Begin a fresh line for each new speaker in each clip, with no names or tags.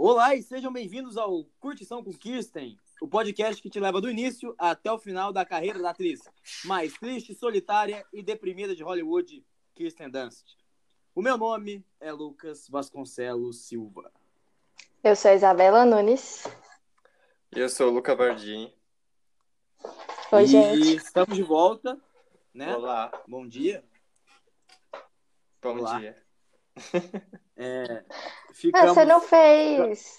Olá e sejam bem-vindos ao Curtição com Kirsten, o podcast que te leva do início até o final da carreira da atriz mais triste, solitária e deprimida de Hollywood, Kirsten Dunst. O meu nome é Lucas Vasconcelos Silva.
Eu sou a Isabela Nunes.
Eu sou o Luca Bardini.
Oi,
e
gente.
estamos de volta, né?
Olá,
Bom dia.
bom
Olá.
dia.
É,
Ah,
ficamos...
você não fez.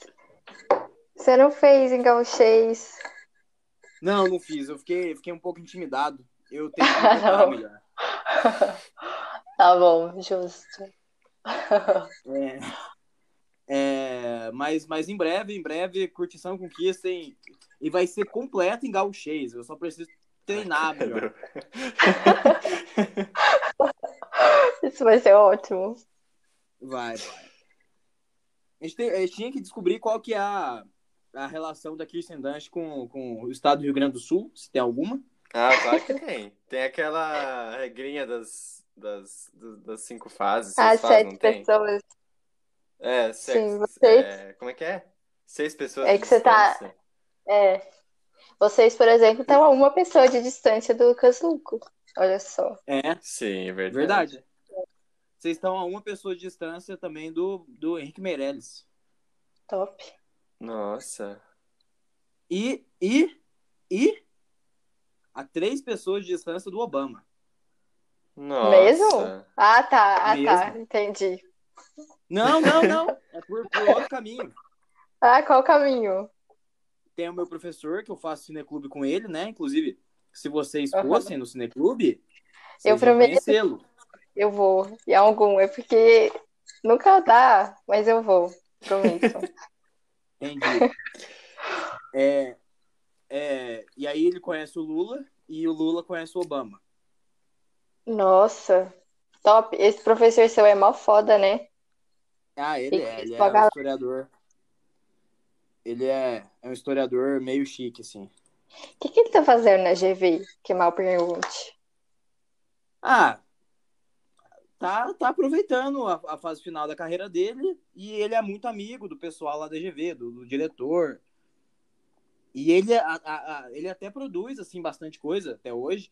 Você não fez em gauchês.
Não, não fiz. Eu fiquei, fiquei um pouco intimidado. Eu tenho que melhor.
Tá bom, justo.
É, é, mas, mas em breve, em breve, curtição com Kirsten e vai ser completa em gauchês. Eu só preciso treinar melhor.
Isso vai ser ótimo.
Vai, vai. A gente, tem- a gente tinha que descobrir qual que é a, a relação da Kirsten Dunst com, com o estado do Rio Grande do Sul, se tem alguma.
Ah, claro que tem. Tem aquela regrinha das, das, das das cinco fases.
Ah, sete pessoas.
É,
Sim,
seis,
vocês-
é, como é que é? Seis pessoas
É
de
que você tá-
distância.
É. Vocês, por exemplo, estão a uma pessoa de distância do Lucas Luco. Olha só.
É,
Sim, é verdade.
verdade. Vocês estão a uma pessoa de distância também do, do Henrique Meirelles.
Top.
Nossa.
E, e, e a três pessoas de distância do Obama.
Nossa.
Mesmo? Ah, tá. Ah, tá.
Mesmo.
Entendi.
Não, não, não. É por, por outro caminho.
Ah, qual caminho?
Tem o meu professor, que eu faço cineclube com ele, né? Inclusive, se vocês fossem no cineclube,
Eu prometo. Eu vou. E algum. É porque nunca dá, mas eu vou. Prometo.
Entendi. É, é, e aí ele conhece o Lula e o Lula conhece o Obama.
Nossa. Top. Esse professor seu é mó foda, né?
Ah, ele
E
é, ele é um historiador. Ele é, é um historiador meio chique, assim.
O que, que ele tá fazendo na GV? Que mal pergunte.
Ah, tá, tá aproveitando a, a fase final da carreira dele e ele é muito amigo do pessoal lá da GV, do, do diretor. E ele, a- a- ele até produz assim bastante coisa até hoje.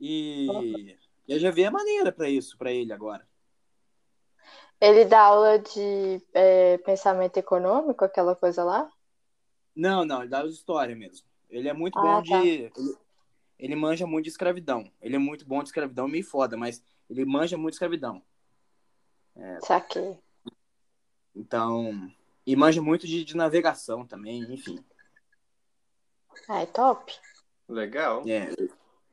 E, e a GV é maneira pra isso, pra ele agora.
Ele dá aula de é, pensamento econômico, aquela coisa lá?
Não, não, ele dá história mesmo. Ele é muito
Ah,
bom
tá.
de. Ele, ele manja muito de escravidão. Ele é muito bom de escravidão, meio foda, mas ele manja muito escravidão.
Saquei.
Então. E manja muito de, de navegação também, enfim.
Ah, é top.
Legal.
É.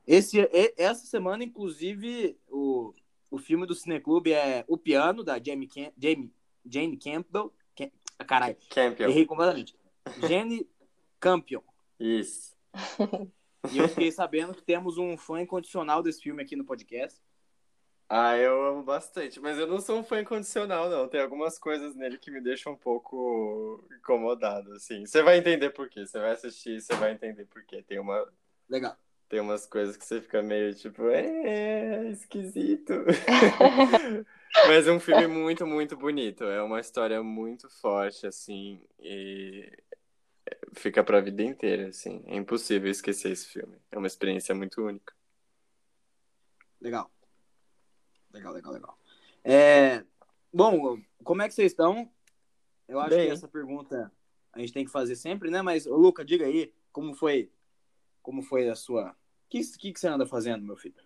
Esse, e- essa semana, inclusive, o, o filme do Cineclube é O Piano, da Jamie, Cam, Jamie, Jane Campbell. Cam, ah, caralho,
Campion.
errei completamente. Jane Campion.
Isso.
E eu fiquei sabendo que temos um fã incondicional desse filme aqui no podcast.
Ah, eu amo bastante, mas eu não sou um fã incondicional, não. Tem algumas coisas nele que me deixam um pouco incomodado, assim. Você vai entender por quê. Você vai assistir você vai entender por quê. Tem uma,
Legal.
tem umas coisas que você fica meio tipo, é, esquisito. Mas é um filme muito, muito bonito. É uma história muito forte, assim, e fica pra vida inteira, assim. É impossível esquecer esse filme. É uma experiência muito única.
Legal. Legal, legal, legal. É, bom, como é que vocês estão? Eu acho
Bem.
que essa pergunta a gente tem que fazer sempre, né? Mas, ô, Luca, diga aí, como foi, como foi a sua... O que, que, que você anda fazendo, meu filho?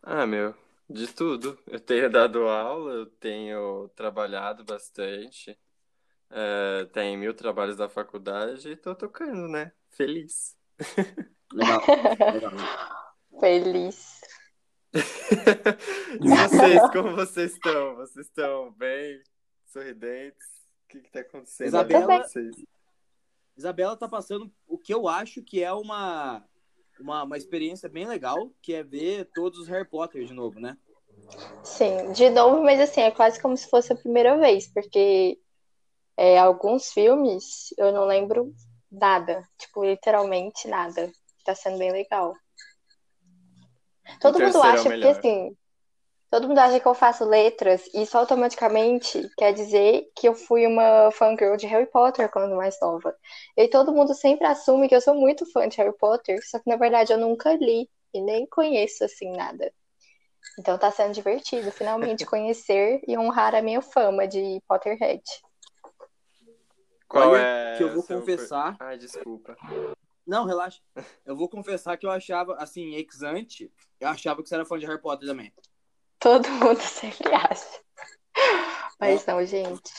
Ah, meu, de tudo. Eu tenho dado aula, eu tenho trabalhado bastante, é, tem mil trabalhos da faculdade e tô tocando, né? Feliz.
Legal, legal.
Feliz.
E vocês, como vocês estão? Vocês estão bem? Sorridentes? O que que tá acontecendo
Isabela-
com vocês?
Isabela tá passando o que eu acho que é uma, uma, uma experiência bem legal, que é ver todos os Harry Potter de novo, né?
Sim, de novo, mas assim, é quase como se fosse a primeira vez, porque é, alguns filmes eu não lembro nada, tipo, literalmente nada. Tá sendo bem legal. Todo
O
mundo
é
acha, porque
melhor.
assim, Todo mundo acha que eu faço letras, e isso automaticamente quer dizer que eu fui uma fangirl de Harry Potter quando mais nova. E todo mundo sempre assume que eu sou muito fã de Harry Potter, só que na verdade eu nunca li e nem conheço assim nada. Então tá sendo divertido finalmente conhecer e honrar a minha fama de Potterhead.
Qual
Olha,
é.
que eu vou confessar.
Ai, desculpa.
Não, relaxa. Eu vou confessar que eu achava, assim, ex ante, eu achava que você era fã de Harry Potter também.
Todo mundo sempre acha. Mas não, gente.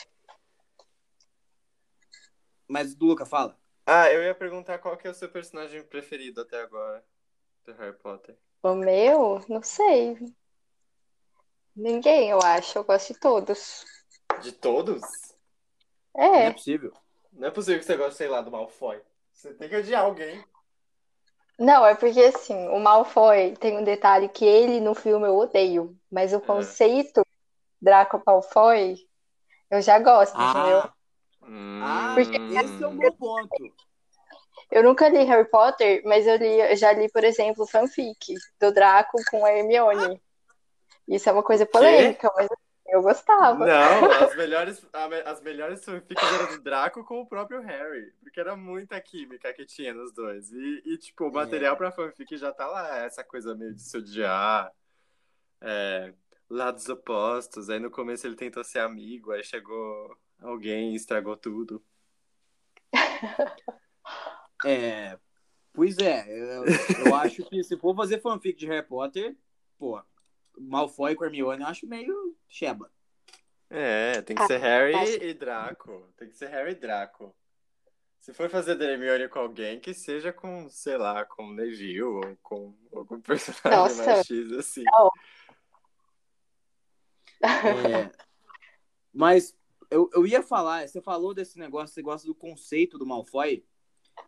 Mas, Luca, fala.
Ah, eu ia perguntar qual que é o seu personagem preferido até agora do Harry Potter.
O meu, não sei. Ninguém, eu acho. Eu gosto de todos.
De todos?
Não é
É.
possível.
Não é possível que você goste, sei lá, do Malfoy. Você tem que odiar alguém.
Não, é porque assim, o Malfoy tem um detalhe que ele no filme eu odeio, mas o conceito Draco Malfoy eu já gosto, entendeu?
Ah, ah
Porque
esse é um bom ponto.
Eu nunca li Harry Potter, mas eu li, eu já li, por exemplo, fanfic do Draco com a Hermione. Isso é uma coisa polêmica, mas eu gostava.
Não, as melhores, as melhores fanfics eram do Draco com o próprio Harry. Porque era muita química que tinha nos dois. E, e, tipo, o material
É.
pra fanfic já tá lá. Essa coisa meio de se odiar. é, lados opostos. Aí no começo ele tentou ser amigo. Aí chegou alguém e estragou tudo.
É, pois é, eu, eu acho que se for fazer fanfic de Harry Potter, pô, Malfoy com Hermione eu acho meio cheba.
É, tem que
Ah,
ser Harry
acho-
e Draco. Tem que ser Harry e Draco. Se for fazer da Hermione com alguém, que seja com, sei lá, com o Neville ou com algum personagem
Nossa.
mais X, assim.
É, mas eu, eu ia falar, você falou desse negócio, você gosta do conceito do Malfoy.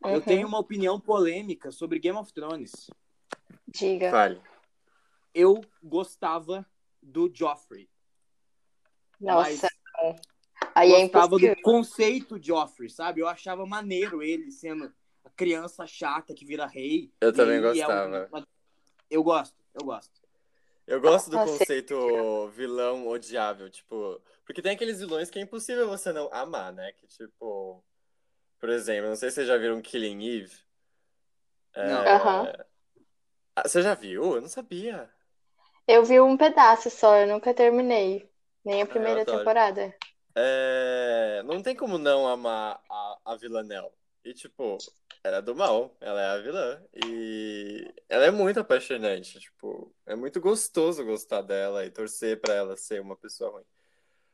Eu
Uhum.
tenho uma opinião polêmica sobre Game of Thrones.
Diga.
Fale.
Eu gostava do Joffrey.
Nossa,
mas
aí é
gostava
impossível.
do conceito Joffrey, sabe? Eu achava maneiro ele sendo a criança chata que vira rei.
Eu também
é
gostava.
uma- Eu gosto, eu gosto.
Eu gosto do conceito vilão odiável, tipo, porque tem aqueles vilões que é impossível você não amar, né? Que tipo, por exemplo, não sei se vocês já viram Killing Eve. É,
Não.
Ah, Você já viu? Eu não sabia.
Eu vi um pedaço só, eu nunca terminei. Nem a primeira
adoro.
temporada.
É, Não tem como não amar a, a Villanelle. E, tipo, ela é do mal, ela é a vilã. E ela é muito apaixonante, tipo, é muito gostoso gostar dela e torcer pra ela ser uma pessoa ruim.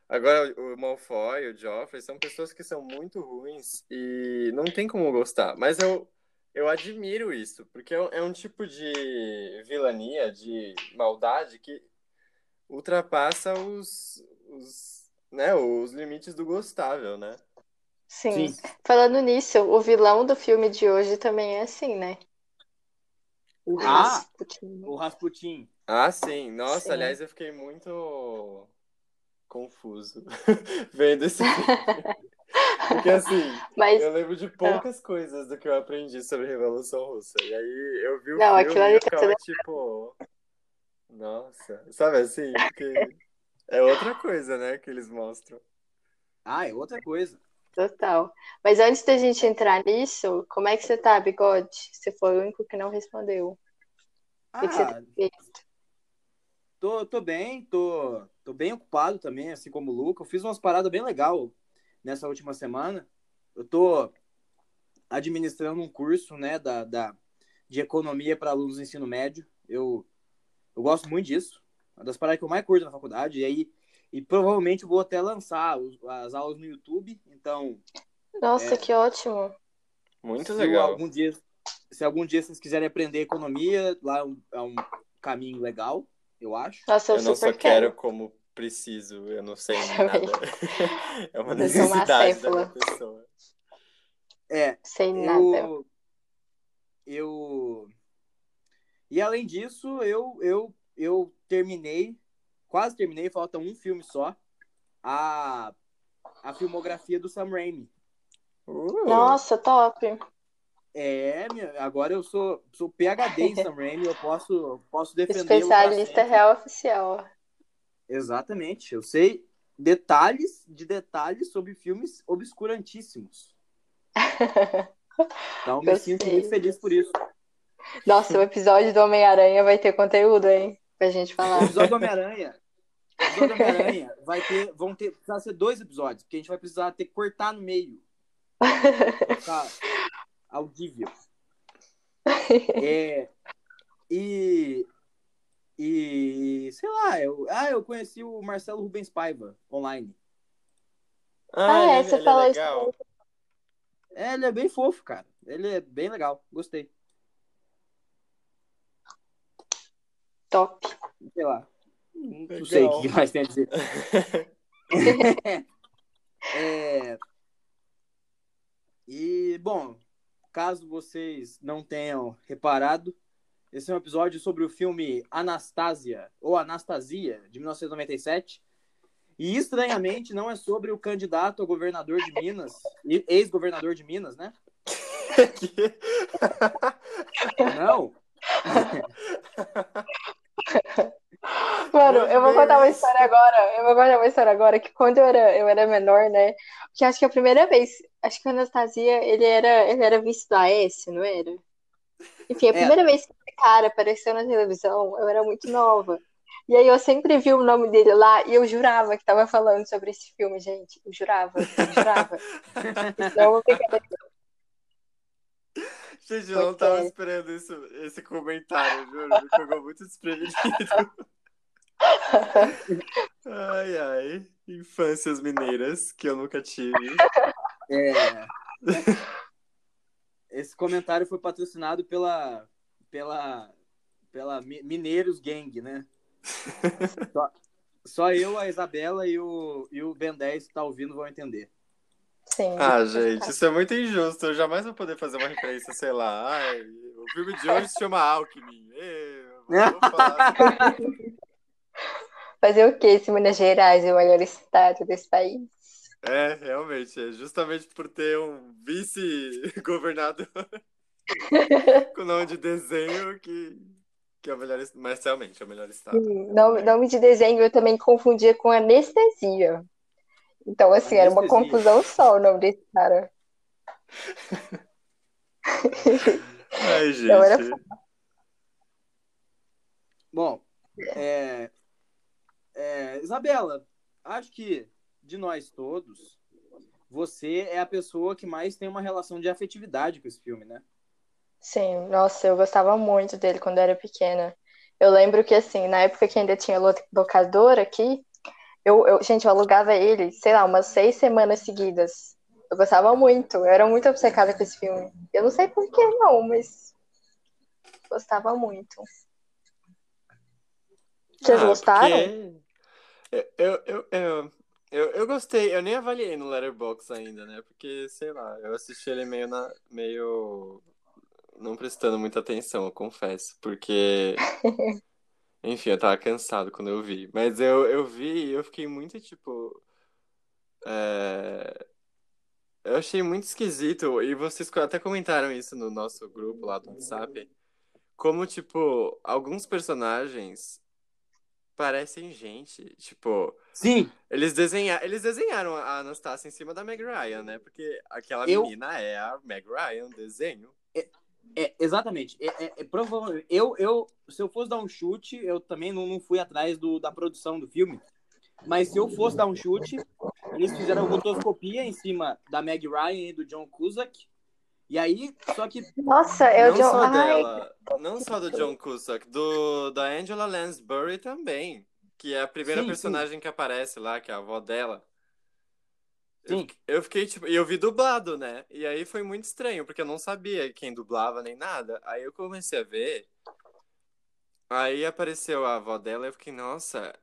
Agora, o Malfoy, o Joffrey, são pessoas que são muito ruins e não tem como gostar. Mas eu, eu admiro isso, porque é um- é um tipo de vilania, de maldade que ultrapassa os, os, né, os limites do gostável, né?
Sim.
Sim.
Falando nisso, o vilão do filme de hoje também é assim, né? O
Ah!
Rasputin.
O Rasputin.
Ah, sim. Nossa,
Sim.
aliás, eu fiquei muito confuso vendo esse filme. Porque assim,
Mas
eu lembro de poucas coisas do que eu aprendi sobre a Revolução Russa. E aí eu vi o
Não,
filme
aquilo ali
e eu
tá
ficava tipo. Nossa, sabe assim? Porque é outra coisa, né, que eles mostram.
Ah, é outra coisa.
total. Mas antes da gente entrar nisso, como é que você tá, Bigode? Você foi o único que não respondeu. O que você
Ah,
feito?
tô, tô bem, tô, tô bem ocupado também, assim como o Luca. Eu fiz umas paradas bem legal nessa última semana. Eu tô administrando um curso, né, da, da, de economia para alunos do ensino médio. Eu, eu gosto muito disso. Uma das paradas que eu mais curto na faculdade. E aí, e provavelmente eu vou até lançar os- as aulas no YouTube. Então,
Nossa,
É.
que ótimo.
Muito
se
legal.
algum dia, se algum dia vocês quiserem aprender economia, lá é um, é um caminho legal, eu acho.
Nossa, eu,
Eu não só quero
quero.
como preciso, eu não sei nada. É uma
sou uma
necessidade da pessoa.
É,
Sem nada.
eu, eu e além disso eu eu eu terminei quase terminei falta um filme só a a filmografia do Sam Raimi
Uh,
Nossa, top.
é agora eu sou sou PhD em Sam Raimi eu posso posso defendê-lo pra
Especialista real oficial.
Exatamente. Eu sei detalhes de detalhes sobre filmes obscurantíssimos. Então me sinto muito feliz por isso.
Nossa, o episódio do Homem-Aranha vai ter conteúdo, hein? Pra gente falar.
O episódio do Homem-Aranha. O episódio do Homem-Aranha vai ter. Vão ter. Precisar ser dois episódios, porque a gente vai precisar ter que cortar no meio. Ficar audível. É, e. E. Sei lá, eu, ah, eu conheci o Marcelo Rubens Paiva online.
Ah, é,
ele,
você
ele
falou
é
isso
legal.
É, ele é bem fofo, cara. Ele é bem legal. Gostei.
Top.
Sei lá. Não
Legal.
sei o que mais tem a dizer. É, E, bom, caso vocês não tenham reparado, esse é um episódio sobre o filme Anastasia, ou Anastasia, de 1997. E, estranhamente, não é sobre o candidato a governador de Minas, e- ex-governador de Minas, né? Não.
Mano,
Meu
eu vou contar uma história agora. Eu vou contar uma história agora que quando eu era, eu era menor, né? Que acho que a primeira vez, acho que a Anastasia, ele era, ele era vice do AS, não era? Enfim, a
Era.
primeira vez que esse cara apareceu na televisão, eu era muito nova. E aí eu sempre vi o nome dele lá e eu jurava que tava falando sobre esse filme, gente. Eu jurava, eu jurava. Não é uma brincadeira.
Gente, eu não tava esperando isso, esse comentário, juro. Me pegou muito desprevenido. Ai, ai. Infâncias mineiras que eu nunca tive.
É. Esse comentário foi patrocinado pela, pela, pela Mi- Mineiros Gang, né? Só, só eu, a Isabela e o, e o Ben 10 que tá ouvindo vão entender.
Sim.
Ah, gente, isso é muito injusto. Eu jamais vou poder fazer uma referência, sei lá. Ai, o filme de hoje se chama Alckmin. Eu.
Fazer o quê se Minas Gerais é o melhor estado desse país?
É, realmente. É justamente por ter um vice-governador com nome de desenho que, que é o melhor. Mas realmente é o melhor estado.
Nome, nome de desenho eu também confundia com anestesia. Então, assim, era uma
Anestesia.
confusão só o nome desse cara.
Ai,
Então era
gente.
Bom, é, é, Isabela, acho que de nós todos, você é a pessoa que mais tem uma relação de afetividade com esse filme, né?
Sim, nossa, eu gostava muito dele quando eu era pequena. Eu lembro que, assim, na época que ainda tinha lo- locadora aqui, eu, eu, gente, eu alugava ele, sei lá, umas seis semanas seguidas. Eu gostava muito, eu era muito obcecada com esse filme. Eu não sei por que não, mas gostava muito. Vocês
Ah,
gostaram?
porque Eu, eu, eu, eu, eu, eu gostei, eu nem avaliei no Letterboxd ainda, né? Porque, sei lá, eu assisti ele meio na, meio não prestando muita atenção, eu confesso, porque enfim, eu tava cansado quando eu vi, mas eu, eu vi e eu fiquei muito tipo é, eu achei muito esquisito e vocês até comentaram isso no nosso grupo lá do WhatsApp, como tipo alguns personagens parecem gente, tipo
Sim,
eles, desenha... Eles desenharam a Anastasia em cima da Meg Ryan, né? Porque aquela
Eu-
menina é a Meg Ryan, desenho.
É, exatamente. É, é- é provavelmente, eu, eu, se eu fosse dar um chute, eu também não, não fui atrás do, da produção do filme. Mas se eu fosse dar um chute, eles fizeram rotoscopia em cima da Meg Ryan e do John Cusack. E aí, só que
Nossa, eu
não
já.
só
Ai,
dela, não só do John Cusack, do, da Angela Lansbury também. Que é a primeira
Sim,
personagem que aparece lá, que é a avó dela. Eu,
Sim.
eu fiquei, tipo, e eu vi dublado, né? E aí foi muito estranho, porque eu não sabia quem dublava nem nada. Aí eu comecei a ver. Aí apareceu a avó dela e eu fiquei, nossa,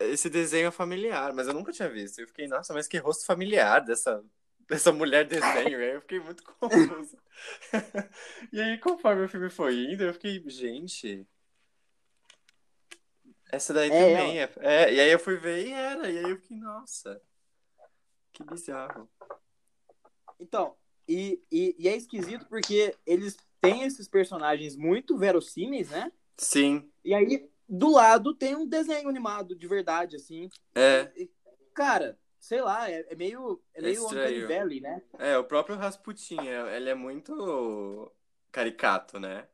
esse desenho é familiar, mas eu nunca tinha visto. Eu fiquei, nossa, mas que rosto familiar dessa, dessa mulher desenho. Aí eu fiquei muito confuso. e aí, conforme o filme foi indo, eu fiquei, gente. Essa daí
É
também é, é. E aí eu fui ver e era. E aí eu fiquei, nossa. Que bizarro.
Então, e, e, e é esquisito porque eles têm esses personagens muito verossímeis, né?
Sim.
E aí, do lado tem um desenho animado de verdade, assim.
É,
E, Cara, sei lá, é, é meio. É meio
estranho.
Uncanny Valley, né?
é, o próprio Rasputin, é- ele é muito caricato, né?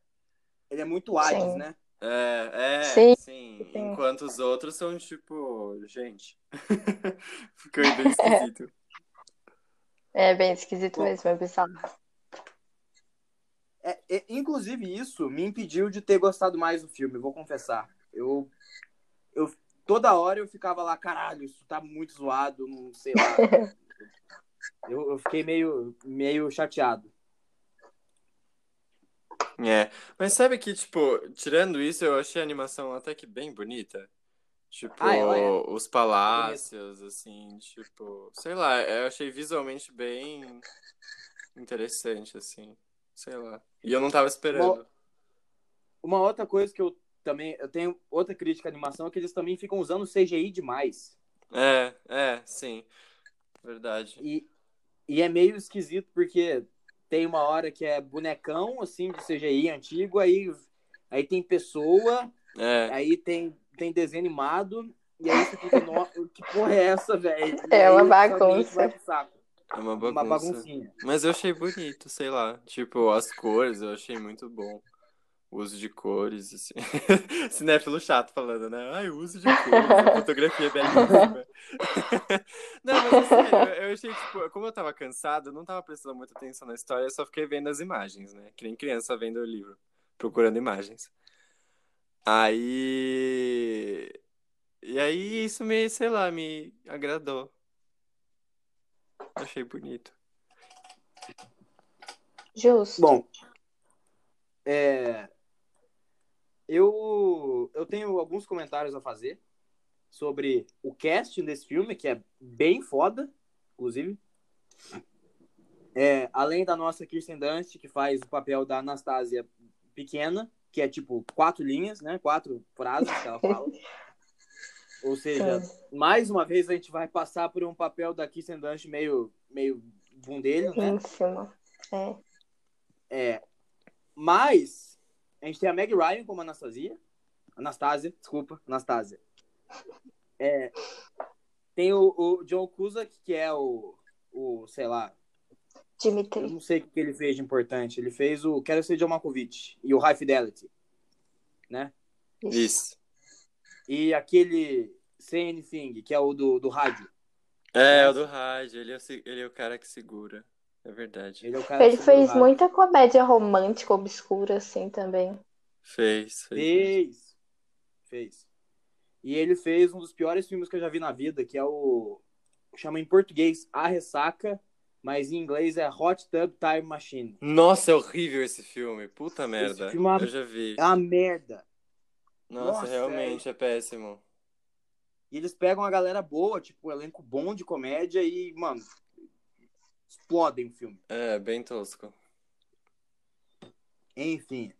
Ele é muito Hades, né?
É, é,
Sim,
sim. Enquanto os outros são tipo, gente. Ficou bem esquisito.
É bem esquisito
Bom.
mesmo, é bizarro.
É, é, inclusive, isso me impediu de ter gostado mais do filme, vou confessar. Eu, eu toda hora eu ficava lá, caralho, isso tá muito zoado, não sei lá. eu, eu fiquei meio, meio chateado.
É, mas sabe que, tipo, tirando isso, eu achei a animação até que bem bonita. Tipo,
Ah, é.
os palácios, assim, tipo, sei lá, eu achei visualmente bem interessante, assim, sei lá. E eu não tava esperando.
Uma outra coisa que eu também. Eu tenho outra crítica à animação é que eles também ficam usando CGI demais.
É, é, sim, verdade.
E, e é meio esquisito porque tem uma hora que é bonecão, assim, de CGI antigo, aí, aí tem pessoa,
É,
aí tem, tem desenho animado, e aí você fica, "No- que porra é essa, velho?
É uma bagunça.
é uma
Uma
bagunça.
baguncinha.
Mas eu achei bonito, sei lá. Tipo, as cores eu achei muito bom. O uso de cores, assim. Cinéfilo chato falando, né? Ai, o uso de cores, a fotografia é belíssima. não, mas é sério, eu eu achei, tipo, como eu tava cansado, eu não tava prestando muita atenção na história, eu só fiquei vendo as imagens, né? Que nem criança vendo o livro, procurando imagens. Aí. E aí isso me, sei lá, me agradou. Achei bonito.
Justo.
Bom, é, eu, eu tenho alguns comentários a fazer sobre o casting desse filme, que é bem foda, inclusive. É, além da nossa Kirsten Dunst, que faz o papel da Anastasia pequena, que é tipo quatro linhas, né? Quatro frases que ela fala. Ou seja,
Sim.
mais uma vez a gente vai passar por um papel da Kirsten Dunst meio, meio bundelho, né?
Ínfimo. É.
É, mas a gente tem a Meg Ryan como Anastasia. Anastasia, desculpa, Anastasia. É, tem o, o John Cusack, que é o, o, sei lá, eu
Dimitri.
não sei o que ele fez de importante. Ele fez o Quero Ser John Malkovich e o High Fidelity, né?
Isso.
E aquele Say Anything, que é o do, do rádio.
É, o do rádio, ele é o, ele é o cara que segura. É verdade.
Ele é o cara
Ele fez
rádio.
muita comédia romântica obscura, assim, também.
Fez, fez.
Fez. Fez. E ele fez um dos piores filmes que eu já vi na vida, que é o. Chama em português A Ressaca, mas em inglês é Hot Tub Time Machine.
Nossa, é horrível esse filme. Puta merda.
filme é uma-
Eu já vi.
É uma merda.
Nossa,
nossa,
realmente é péssimo.
E eles pegam a galera boa, tipo, um elenco bom de comédia e, mano, explodem o filme.
É, bem tosco.
Enfim.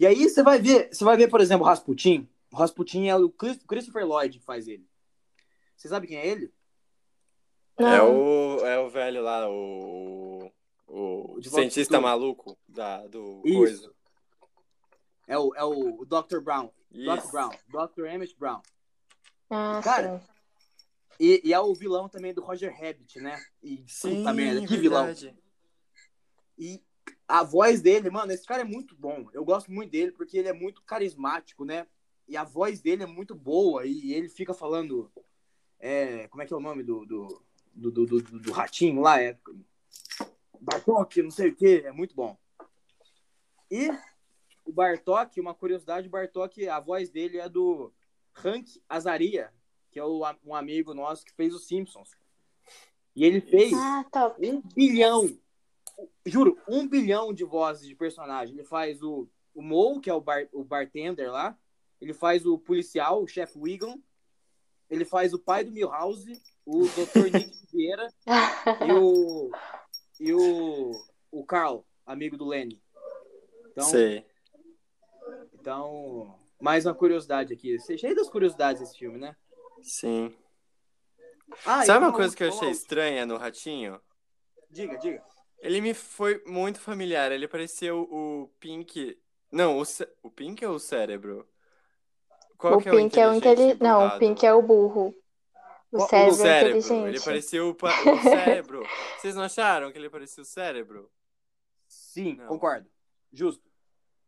E aí você vai ver, você vai ver, por exemplo, o Rasputin. O Rasputin é o Chris- Christopher Lloyd que faz ele. Você sabe quem é ele?
É o, é o velho lá, o. O,
O
cientista maluco da, do
Isso.
coisa.
É o, é o Dr. Brown. Dr.
Isso.
Brown. Dr. Emmett Brown.
Ah,
Cara,
sim.
E, e é o vilão também do Roger Rabbit, né? E
Sim,
puta merda, que vilão. E a voz dele, mano, esse cara é muito bom. Eu gosto muito dele porque ele é muito carismático, né? E a voz dele é muito boa. E ele fica falando. é, como é que é o nome do, do, do, do, do- do ratinho lá? É, Bartok, não sei o que. É muito bom. E o Bartok, uma curiosidade, o Bartok, a voz dele é do Hank Azaria, que é o, um amigo nosso que fez os Simpsons. E ele fez
Ah,
um bilhão, juro, um bilhão de vozes de personagem. Ele faz o, o Mo, que é o, bar, o bartender lá. Ele faz o policial, o chefe Wiggum. Ele faz o pai do Milhouse, o Dr. Nick Vieira e o, e o, o Carl, amigo do Lenny. Então,
Sei.
então, mais uma curiosidade aqui. Cheio das curiosidades esse filme, né?
Sim.
Ah,
Sabe uma coisa que eu achei estranha no Ratinho?
Diga, diga.
Ele me foi muito familiar. Ele parecia o, Pink. Não, o, cé- o Pink ou o cérebro? Qual
o
que é o
Pink é o
inteligente.
Não, o? Pink é o burro. O
o
cérebro,
O
é
cérebro.
inteligente.
Ele parecia o, pa- o cérebro. Vocês não acharam que ele parecia o cérebro?
Sim,
Não.
concordo. Justo.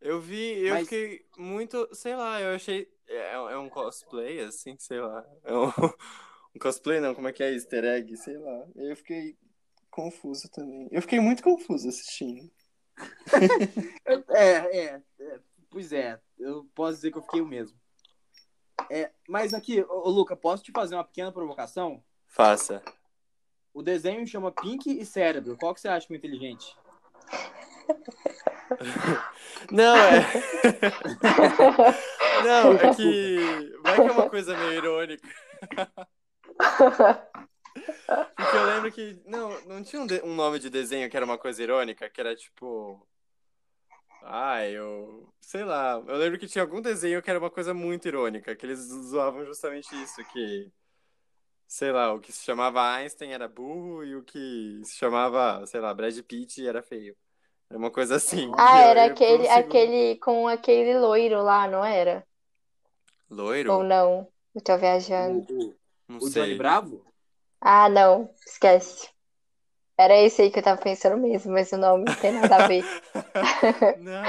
Eu vi, eu
Mas-
fiquei muito, sei lá, eu achei. É, é um cosplay, assim, sei lá. É um, um cosplay, não, como é que é? Easter egg, sei lá. Eu fiquei confuso também. Eu fiquei muito confuso assistindo.
É, é, é, pois é, eu posso dizer que eu fiquei o mesmo. É, mas aqui, ô, ô, Luca, posso te fazer uma pequena provocação?
Faça.
O desenho chama Pink e Cérebro. Qual que você acha que é inteligente?
Não, é. Não, é que. Vai que é uma coisa meio irônica. Porque eu lembro que. Não, não tinha um, de- um nome de desenho que era uma coisa irônica, que era tipo. Ah, eu. Sei lá. Eu lembro que tinha algum desenho que era uma coisa muito irônica, que eles zoavam justamente isso, que. Sei lá, o que se chamava Einstein era burro e o que se chamava, sei lá, Brad Pitt era feio. Era uma coisa assim.
Ah,
eu-
era
eu
aquele, aquele com aquele loiro lá, não era?
Loiro?
Ou não? Eu tô viajando.
O,
Não
o Johnny. Bravo?
Ah, não, esquece. Era esse aí que eu tava pensando mesmo, mas o nome não tem nada a ver.
Não,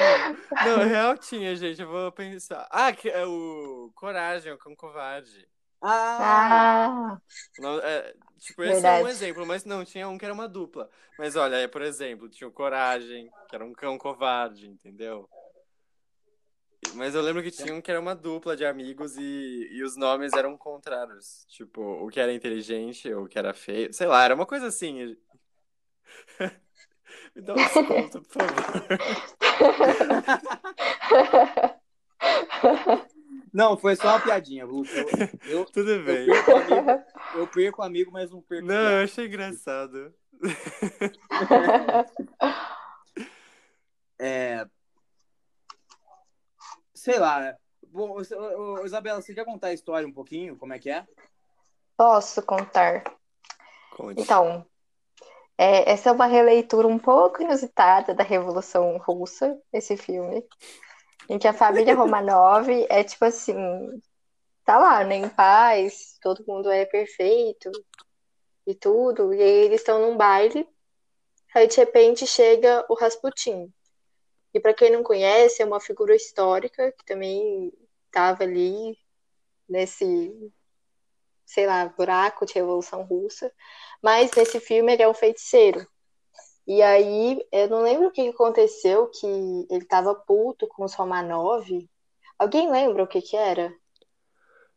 não, real tinha, gente. Eu vou pensar. Ah, que é o Coragem, o Cão Covarde.
Ah!
Ah,
Não, é, tipo, esse é um
Verdade.
exemplo, mas não, tinha um que era uma dupla. Mas olha, é, por exemplo, tinha o Coragem, que era um cão covarde, entendeu? Mas eu lembro que tinha um que era uma dupla de amigos e, e os nomes eram contrários. Tipo, o que era inteligente, o que era feio. Sei lá, era uma coisa assim. Me dá um desconto, por favor.
Não, foi só uma piadinha. Eu, eu,
Tudo
eu
bem.
perco o amigo, eu perco amigo, mas não perco
Não,
piada.
eu achei engraçado.
É... Sei lá. Bom, Isabela, você quer contar a história um pouquinho? Como é que é?
Posso contar?
Conte.
Então, é, essa é uma releitura um pouco inusitada da Revolução Russa, esse filme, em que a família Romanov é tipo assim, tá lá, né, em paz, todo mundo é perfeito e tudo, e aí eles estão num baile, aí de repente chega o Rasputin. E para quem não conhece, é uma figura histórica que também estava ali nesse, sei lá, buraco de Revolução Russa. Mas nesse filme ele é um feiticeiro. E aí, eu não lembro o que aconteceu, que ele tava puto com os Romanov. Alguém lembra o que que era?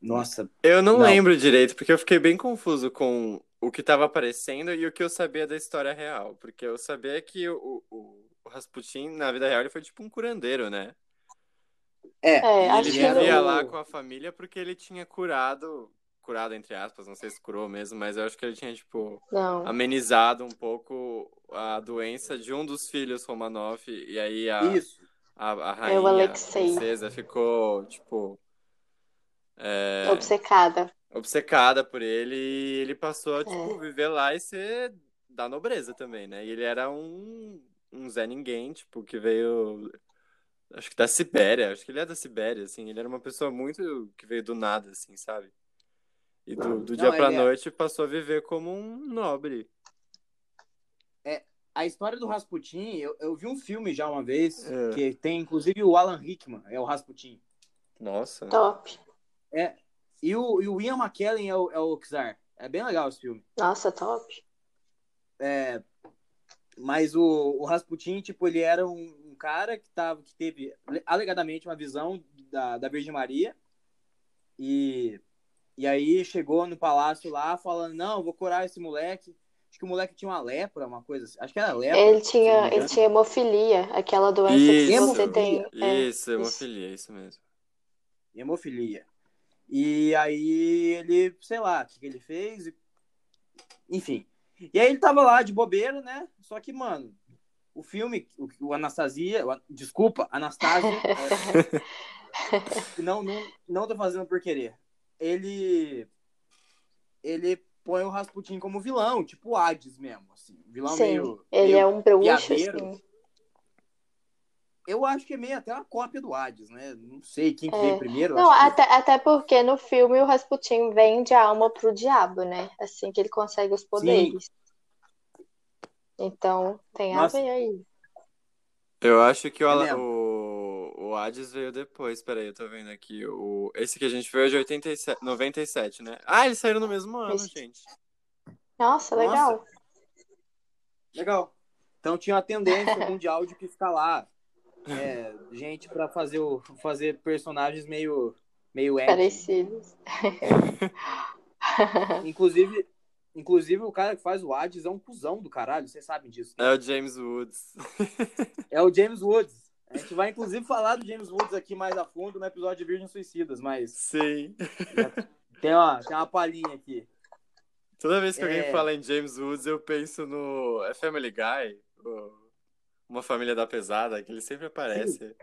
Nossa,
Eu não,
Não.
lembro direito, porque eu fiquei bem confuso com o que estava aparecendo e o que eu sabia da história real. Porque eu sabia que o, o, o Rasputin, na vida real, ele foi tipo um curandeiro, né?
é.
É, acho
ele vivia
o-
lá com a família porque ele tinha curado, curado entre aspas, não sei se curou mesmo, mas eu acho que ele tinha, tipo,
Não.
amenizado um pouco a doença de um dos filhos Romanov, e aí a,
Isso.
a, a
É o
rainha, a
Alexei.
princesa, ficou, tipo, é,
Obcecada.
obcecada por ele e ele passou a,
É.
tipo, viver lá e ser da nobreza também, né? E ele era um, um Zé Ninguém, tipo, que veio, acho que da Sibéria, acho que ele é da Sibéria, assim, ele era uma pessoa muito que veio do nada, assim, sabe? E do, do
Não,
dia pra
ele é-
noite passou a viver como um nobre.
A história do Rasputin, eu, eu vi um filme já uma vez,
É.
que tem inclusive o Alan Rickman, é o Rasputin.
Nossa.
Top.
É, e, o, e o Ian McKellen é o, é o Czar. É bem legal esse filme.
Nossa, top.
É, mas o, o Rasputin, tipo, ele era um, um cara que, tava, que teve alegadamente uma visão da, da Virgem Maria. E, e aí chegou no palácio lá falando, não, vou curar esse moleque. Acho que o moleque tinha uma lepra, uma coisa assim. Acho que era lepra.
Ele tinha, ele tinha hemofilia, aquela doença que
Isso.
você tem. É,
Isso, hemofilia, isso mesmo.
hemofilia. E aí ele, sei lá, o que, que ele fez. Enfim. E aí ele tava lá de bobeira, né? Só que, mano, o filme, o, o Anastasia, o- desculpa, Anastasia, é, não, não, não tô fazendo por querer. Ele, ele põe o Rasputin como vilão, tipo o Hades mesmo, assim. Vilão
Sim,
meio,
ele
meio
é um bruxo, assim.
Eu acho que é meio até uma cópia do Hades, né? Não sei quem que
É.
veio primeiro.
Não,
acho que-
até, até porque no filme o Rasputin vende a alma pro diabo, né? Assim que ele consegue os poderes. Então, tem a
Nossa.
ver aí.
Eu acho que o,
É
o, o Hades veio depois. Peraí, eu tô vendo aqui. O, esse que a gente viu é de 87, 97, né? Ah, eles saíram no mesmo ano,
Isso.
gente.
Nossa,
Nossa.
legal.
Legal. Então tinha uma tendência mundial de que ficar lá é, gente pra fazer, o, fazer personagens meio, meio.
Parecidos.
Inclusive, inclusive, o cara que faz o Hades é um cuzão do caralho, vocês sabem disso. né?
É o James Woods.
É o James Woods. A gente vai, inclusive, falar do James Woods aqui mais a fundo no episódio de Virgens Suicidas, mas
Sim.
tem uma, tem uma palhinha aqui.
Toda vez que alguém
É.
fala em James Woods, eu penso no. É Family Guy? O- Uma família da pesada, que ele sempre aparece.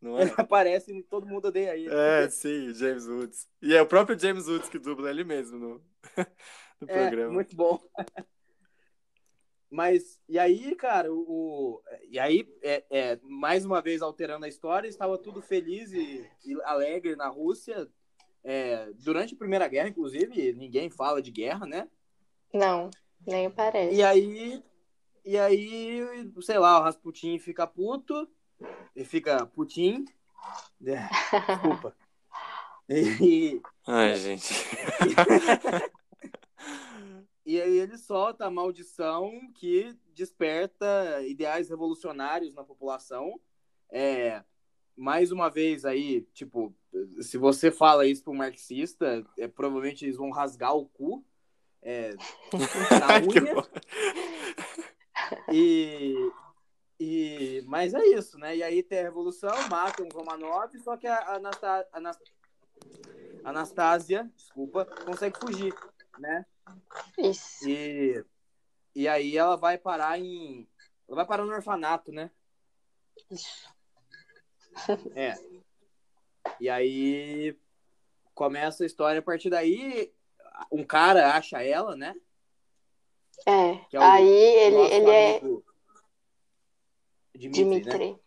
Não
Ele
é?
aparece e todo mundo odeia ele.
É, sim, o James Woods. E é o próprio James Woods que dubla ele mesmo no, no
É,
programa.
muito bom. Mas, e aí, cara, o. o- e aí, é, é, mais uma vez alterando a história, estava tudo feliz e, e alegre na Rússia. é, durante a Primeira Guerra, inclusive, ninguém fala de guerra, né?
Não, nem parece.
E aí, e aí, sei lá, o Rasputin fica puto, e fica putin. É, Desculpa. E,
Ai, gente.
E aí ele solta a maldição que desperta ideais revolucionários na população. É, mais uma vez aí, tipo, se você fala isso para um marxista, é, provavelmente eles vão rasgar o cu é, na unha. E, e, mas é isso, né? E aí tem a revolução, matam os Romanov, só que a Anasta- Anas- Anastasia, desculpa, consegue fugir, né?
Isso.
E, e aí ela vai parar em. Ela vai parar no orfanato, né?
Isso.
É. E aí começa a história a partir daí. Um cara acha ela, né?
É.
É
Aí ele, ele é
amigo Dimitri, né?
Dimitri.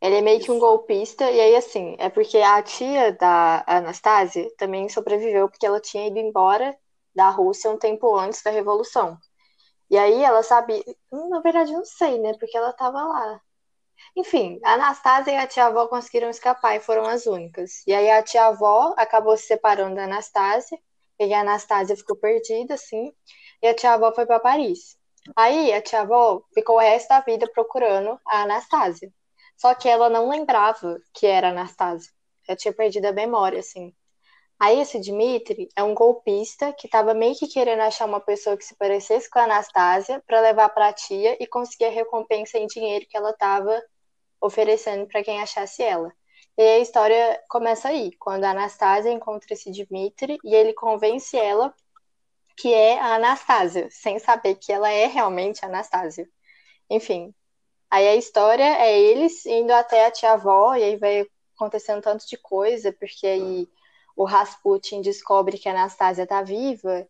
Ele é meio que um golpista, e aí, assim, é porque a tia da Anastasia também sobreviveu porque ela tinha ido embora da Rússia um tempo antes da Revolução. E aí ela sabe, hum, na verdade, não sei, né? Porque ela tava lá. Enfim, a Anastasia e a tia-avó conseguiram escapar e foram as únicas. E aí a tia-avó acabou se separando da Anastasia, e a Anastasia ficou perdida, assim, e a tia-avó foi para Paris. Aí a tia-avó ficou o resto da vida procurando a Anastasia. Só que ela não lembrava que era a Anastasia. Ela tinha perdido a memória, assim. Aí esse Dimitri é um golpista que estava meio que querendo achar uma pessoa que se parecesse com a Anastasia para levar para a tia e conseguir a recompensa em dinheiro que ela estava oferecendo para quem achasse ela. E a história começa aí, quando a Anastasia encontra esse Dimitri e ele convence ela que é a Anastasia, sem saber que ela é realmente a Anastasia. Enfim, aí a história é eles indo até a tia-avó, e aí vai acontecendo tanto de coisa, porque aí o Rasputin descobre que a Anastasia tá viva,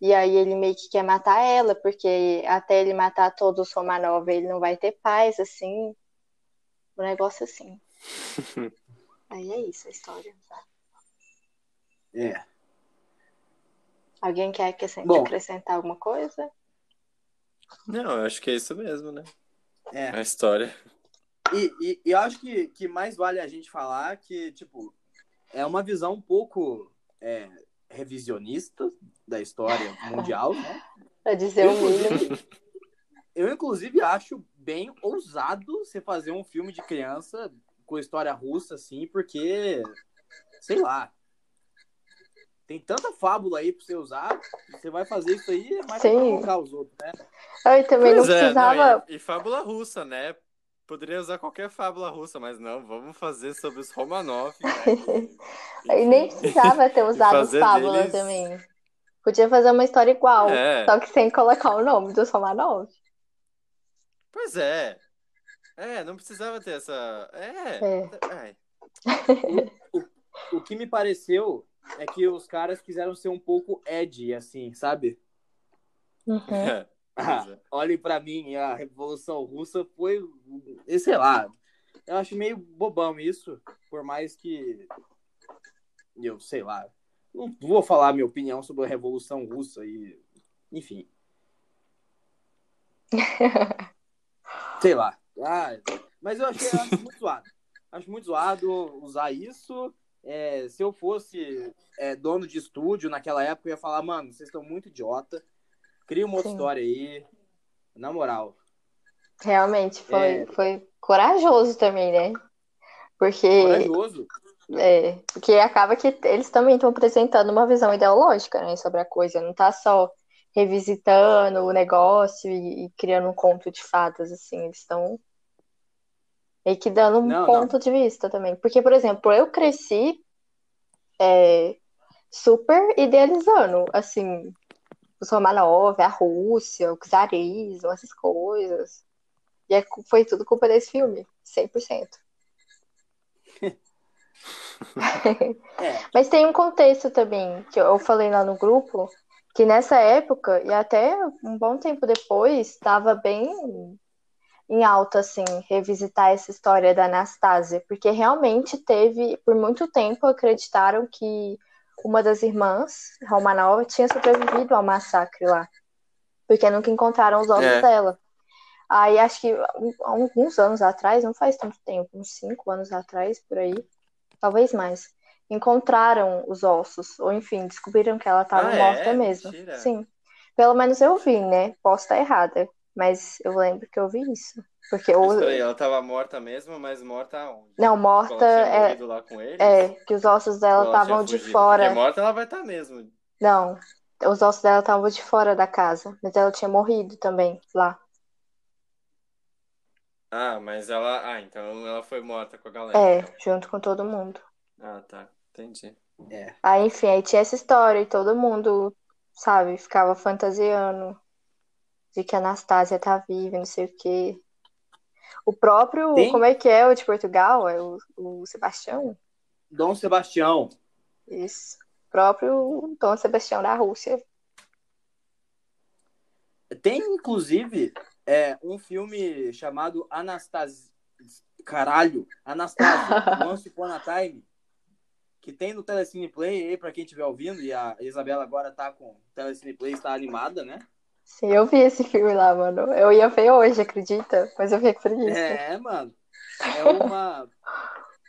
e aí ele meio que quer matar ela, porque até ele matar todos os Romanov, ele não vai ter paz, assim. Um negócio assim. aí é isso a história.
É.
Alguém quer acrescentar,
Bom.
acrescentar alguma coisa?
Não, eu acho que é isso mesmo, né?
É.
A história.
E, e, e eu acho que, que mais vale a gente falar que, tipo, é uma visão um pouco é, revisionista da história mundial, né?
Pra dizer o mínimo.
Eu, inclusive, acho bem ousado você fazer um filme de criança com história russa, assim, porque, sei lá, tem tanta fábula aí pra você usar, você vai fazer isso aí é mais pra
Sim.
provocar os outros, né?
Eu também não
Pois é,
precisava.
não, e, e fábula russa, né? Poderia usar qualquer fábula russa, mas não, vamos fazer sobre os Romanov. Né?
E nem precisava ter usado os
fazer
fábulas
deles-
também. Podia fazer uma história igual,
É.
só que sem colocar o nome dos Romanov.
Pois é. É, não precisava ter essa. É.
É.
Ai.
O que me pareceu é que os caras quiseram ser um pouco edgy, assim, sabe?
Uhum.
É,
Ah,
é.
olhem pra mim, a Revolução Russa foi, sei lá, eu acho meio bobão isso, por mais que eu sei lá, não vou falar a minha opinião sobre a Revolução Russa e enfim. sei lá. Ah, mas eu achei acho muito zoado. Acho muito zoado usar isso. É, se eu fosse é, dono de estúdio naquela época, eu ia falar, mano, vocês estão muito idiota. Cria uma outra
Sim.
história aí. Na moral.
Realmente, foi,
É.
foi corajoso também, né? Porque,
Corajoso.
é, porque acaba que eles também estão apresentando uma visão ideológica, né, sobre a coisa. Não tá só revisitando o negócio e, e criando um conto de fadas, assim. Eles estão meio que dando um
Não,
ponto de vista também. Porque, por exemplo, eu cresci é, super idealizando, assim, os Romanov, a Rússia, o czarismo, essas coisas. E é foi tudo culpa desse filme, 100%.
É,
Mas tem um contexto também, que eu falei lá no grupo, que nessa época, e até um bom tempo depois, estava bem em alta, assim, revisitar essa história da Anastasia, porque realmente teve, por muito tempo, acreditaram que uma das irmãs, Romanova, tinha sobrevivido ao massacre lá, porque nunca encontraram os ossos
É.
dela. Aí, acho que alguns anos atrás, não faz tanto tempo, uns cinco anos atrás, por aí, talvez mais, encontraram os ossos, ou enfim, descobriram que ela estava
Ah, é?
morta mesmo.
Mentira.
Sim. Pelo menos eu vi, né? Posso estar errada, mas eu lembro que eu vi isso. Porque
peraí, ela tava morta mesmo, mas morta aonde?
Não, morta é,
morrido lá com eles?
é que os ossos dela estavam de fora.
Porque morta ela vai estar mesmo.
Não, os ossos dela estavam de fora da casa, mas ela tinha morrido também lá.
Ah, mas ela. Ah, então ela foi morta com a galera.
É,
então.
junto com todo mundo.
Ah, tá. Entendi.
é.
Aí, enfim, aí tinha essa história e todo mundo, sabe, ficava fantasiando de que a Anastácia tá viva, não sei o quê. O próprio,
Tem-
como é que é o de Portugal? É o, o Sebastião?
Dom Sebastião.
Isso. O próprio Dom Sebastião da Rússia.
Tem, inclusive, é, um filme chamado Anastasia. Caralho, Anastasia, Once Upon a Time, que tem no Telecine Play aí, pra quem estiver ouvindo, e a Isabela agora tá com o Telecine Play, está animada, né?
Sim, eu vi esse filme lá, mano. Eu ia ver hoje, acredita? Mas eu fiquei com preguiça.
É, mano. É uma.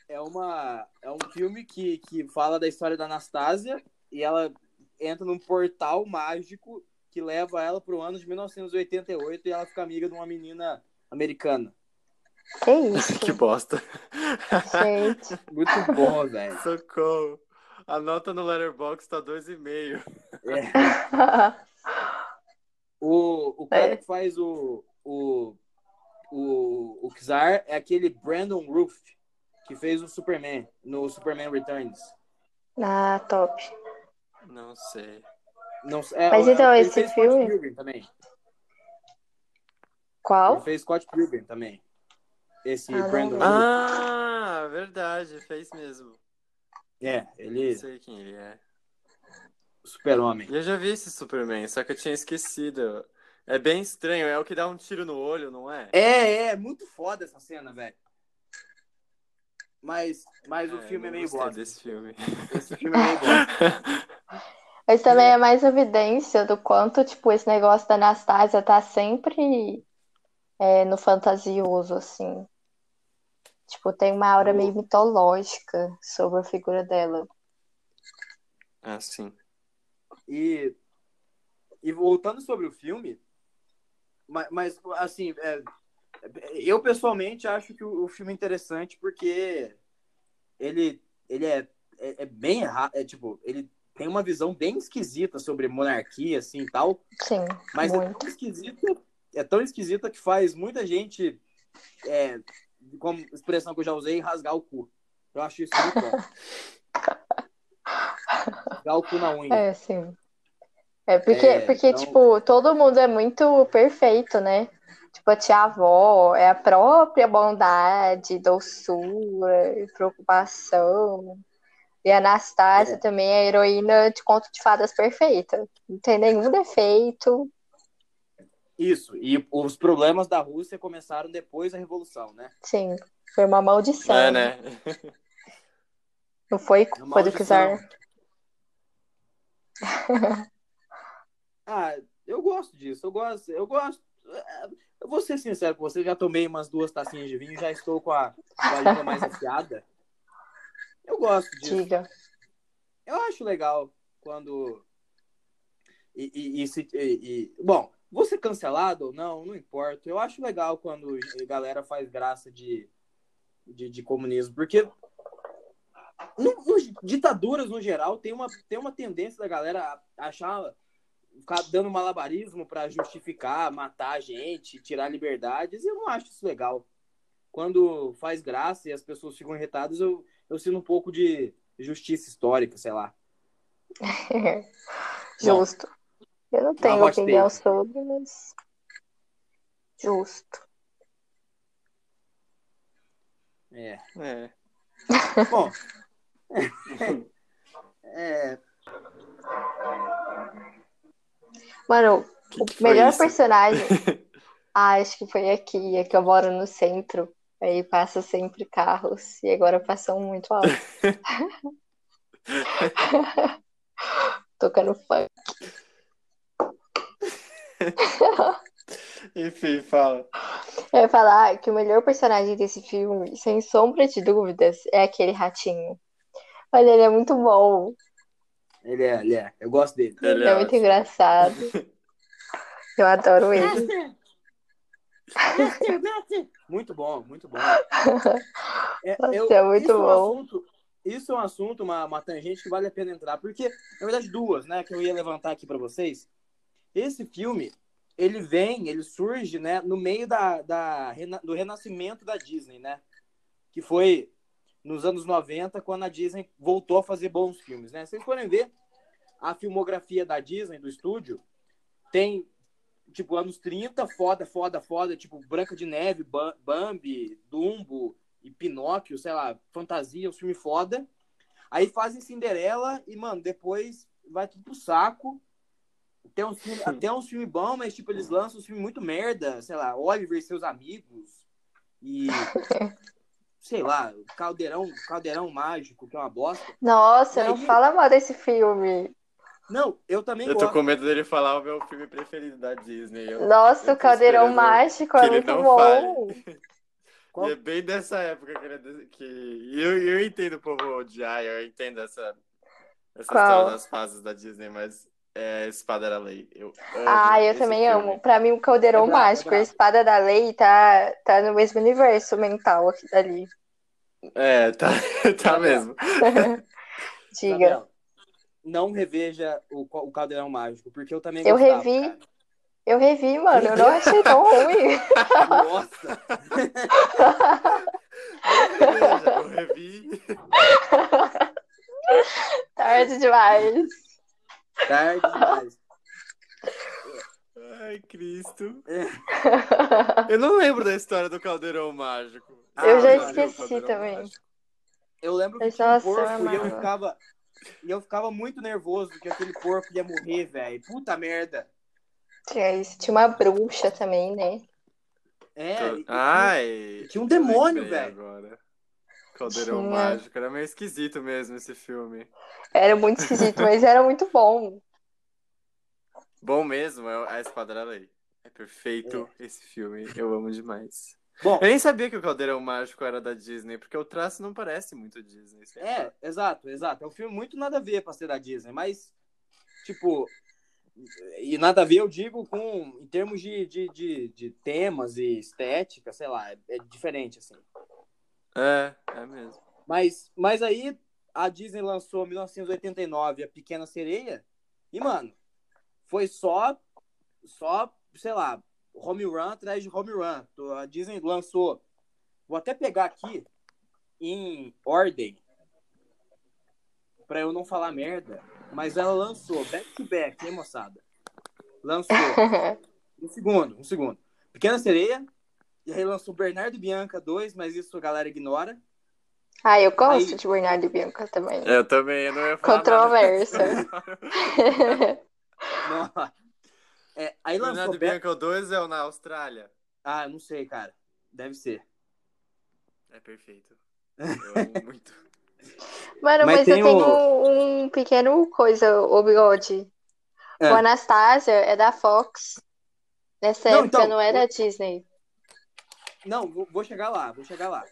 É uma. É um filme que, que fala da história da Anastasia e ela entra num portal mágico que leva ela pro ano de 1988 e ela fica amiga de uma menina americana.
Que isso,
que bosta.
gente.
Muito bom, velho.
Socorro. A nota no Letterboxd tá 2,5.
É. O, o cara
É.
que faz o, o, o, o Czar é aquele Brandon Roof, que fez o Superman, no Superman Returns.
Ah, top.
Não sei.
Não, é,
Mas então,
ele
esse
fez
filme-
também.
Qual?
Ele fez Scott Pilgrim também. Esse
Ah, não
Brandon. Roof.
Ah, verdade, fez mesmo.
É,
Não
ele
sei quem ele é.
Super-homem.
Eu já vi esse Superman, só que eu tinha esquecido. É bem estranho, é o que dá um tiro no olho, não é?
É, é, muito foda essa cena, velho. Mas, mas o
É,
filme é meio bosta.
desse filme.
Esse filme é meio bosta.
Mas também é mais evidência do quanto, tipo, esse negócio da Anastasia tá sempre é, no fantasioso, assim. Tipo, tem uma aura
No-
meio mitológica sobre a figura dela.
ah, sim.
E, e voltando sobre o filme, mas, mas, assim, é, eu pessoalmente acho que o, o filme é interessante porque ele, ele é, é, é bem errado, é tipo, ele tem uma visão bem esquisita sobre monarquia, assim, e tal,
Sim,
mas é
muito.
tão esquisita, é tão esquisita que faz muita gente, é, como expressão que eu já usei, rasgar o cu. Eu acho isso muito bom. Rasgar o cu na unha.
É, sim. É porque,
É,
porque
então-
tipo, todo mundo é muito perfeito, né? Tipo, a tia-avó é a própria bondade, doçura e preocupação. E a Anastácia
É.
também é a heroína de conto de fadas perfeita. Não tem nenhum defeito.
Isso, e os problemas da Rússia começaram depois da Revolução, né?
Sim, foi uma maldição.
É, né?
Não foi culpa do czar.
Ah, eu gosto disso, eu gosto, eu gosto. é, Eu vou ser sincero com você, já tomei umas duas tacinhas de vinho, já estou com a, com mais afiada. Eu gosto disso.
Diga.
Eu acho legal quando. E, e- e se- e- e- Bom, vou ser cancelado ou não, não importa. Eu acho legal quando a galera faz graça de, de, de comunismo, porque no- no- ditaduras, no geral, tem uma, tem uma tendência da galera achar. Ficar dando malabarismo para justificar, matar a gente, tirar liberdades, eu não acho isso legal. Quando faz graça e as pessoas ficam irritadas, eu, eu sinto um pouco de justiça histórica, sei lá.
Justo. Eu não tenho opinião
take.
sobre, mas. Justo.
É.
É.
Bom. é,
Mano,
Que
o
que
melhor
isso?
personagem. Ah, acho que foi aqui, é que eu moro no centro. Aí passa sempre carros. E agora passam muito alto. Tocando funk.
Enfim, fala.
Eu ia falar que o melhor personagem desse filme, sem sombra de dúvidas, é aquele ratinho. Olha, ele é muito bom.
Ele é, ele é. Eu gosto dele.
Ele
Ele é muito
ótimo.
engraçado. Eu adoro ele.
Muito bom, muito bom. É,
Nossa,
eu-
é muito
isso um
bom.
assunto- isso é um assunto, uma, uma tangente que vale a pena entrar, porque, na verdade, duas, né, que eu ia levantar aqui para vocês. Esse filme, ele vem, ele surge, né, no meio da, da, do renascimento da Disney, né, que foi nos anos 90, quando a Disney voltou a fazer bons filmes, né. Vocês forem ver a filmografia da Disney, do estúdio, tem, tipo, anos 30, foda, foda, foda, tipo, Branca de Neve, Ba- Bambi, Dumbo e Pinóquio, sei lá, fantasia, um filme foda. Aí fazem Cinderela e, mano, depois vai tudo pro saco. Tem uns filme, até uns filmes bons, mas, tipo, eles lançam uns filmes muito merda, sei lá, Oliver e seus amigos. E. Sei lá, Caldeirão, Caldeirão Mágico, que é uma bosta.
Nossa,
E
não
aí?
fala mal desse filme.
Não, eu também
Eu tô
gosto.
com medo dele falar o meu filme preferido da Disney. Eu-
Nossa,
eu
o Caldeirão Mágico é
ele
muito bom.
fale.
Qual-
é bem dessa época que, ele é que... Eu, eu entendo o povo odiar, eu entendo essa, essa
Qual?
história das fases da Disney, mas é Espada era Lei. Eu
Ah, eu também
filme.
amo. Pra mim, o Caldeirão
É é
Mágico, a. Espada da Lei, tá, tá no mesmo universo mental aqui dali.
É, tá, tá mesmo.
Diga.
Não reveja o, o Caldeirão Mágico, porque eu também
Eu
gostava,
revi.
cara.
Eu revi, mano, eu não achei tão ruim.
Nossa!
Eu revi.
Tarde demais.
Tarde demais.
Ai, Cristo.
É.
Eu não lembro da história do Caldeirão Mágico.
Eu já esqueci também.
Mágico.
Eu lembro que tinha um porco e eu ficava. E eu ficava muito nervoso que aquele porco ia morrer, velho. Puta merda.
Tinha isso. Tinha uma bruxa também, né?
É, e- e-
Ai.
tinha um demônio, velho.
Caldeirão
Tinha.
Mágico. Era meio esquisito mesmo esse filme.
Era muito esquisito, mas era muito bom.
Bom mesmo, é a era Lei. É perfeito esse filme. Eu amo demais.
Bom,
Eu nem sabia que o Caldeirão Mágico era da Disney, porque o traço não parece muito Disney. lá.
é, exato, exato. É um filme muito nada a ver pra ser da Disney, mas, tipo. E nada a ver, eu digo, com. Em termos de, de, de, de temas e estética, sei lá, é, é diferente, assim.
É, é mesmo.
Mas, mas aí a Disney lançou em 1989 a Pequena Sereia e, mano, foi só, só, sei lá, home run atrás de home run. A Disney lançou, vou até pegar aqui em ordem pra eu não falar merda, mas ela lançou back to back, hein, moçada? Lançou um segundo, um segundo. Pequena Sereia, e aí lançou Bernardo e Bianca 2, mas isso a galera ignora.
Ah, eu gosto
Aí.
de Bernardo e Bianca também.
Eu também, eu não ia falar.
Nossa. É, aí lançou.
Leonardo
Be-
Bianca 2 é o na Austrália.
Ah, não sei, cara. Deve ser.
É perfeito. Eu amo muito.
Mano,
Mas
mas,
tem
eu tenho
o-
um pequeno coisa, ô bigode.
É.
O Anastasia é da Fox. Nessa
Não,
época
então,
não era Disney.
Não, vou, vou chegar lá, vou chegar lá.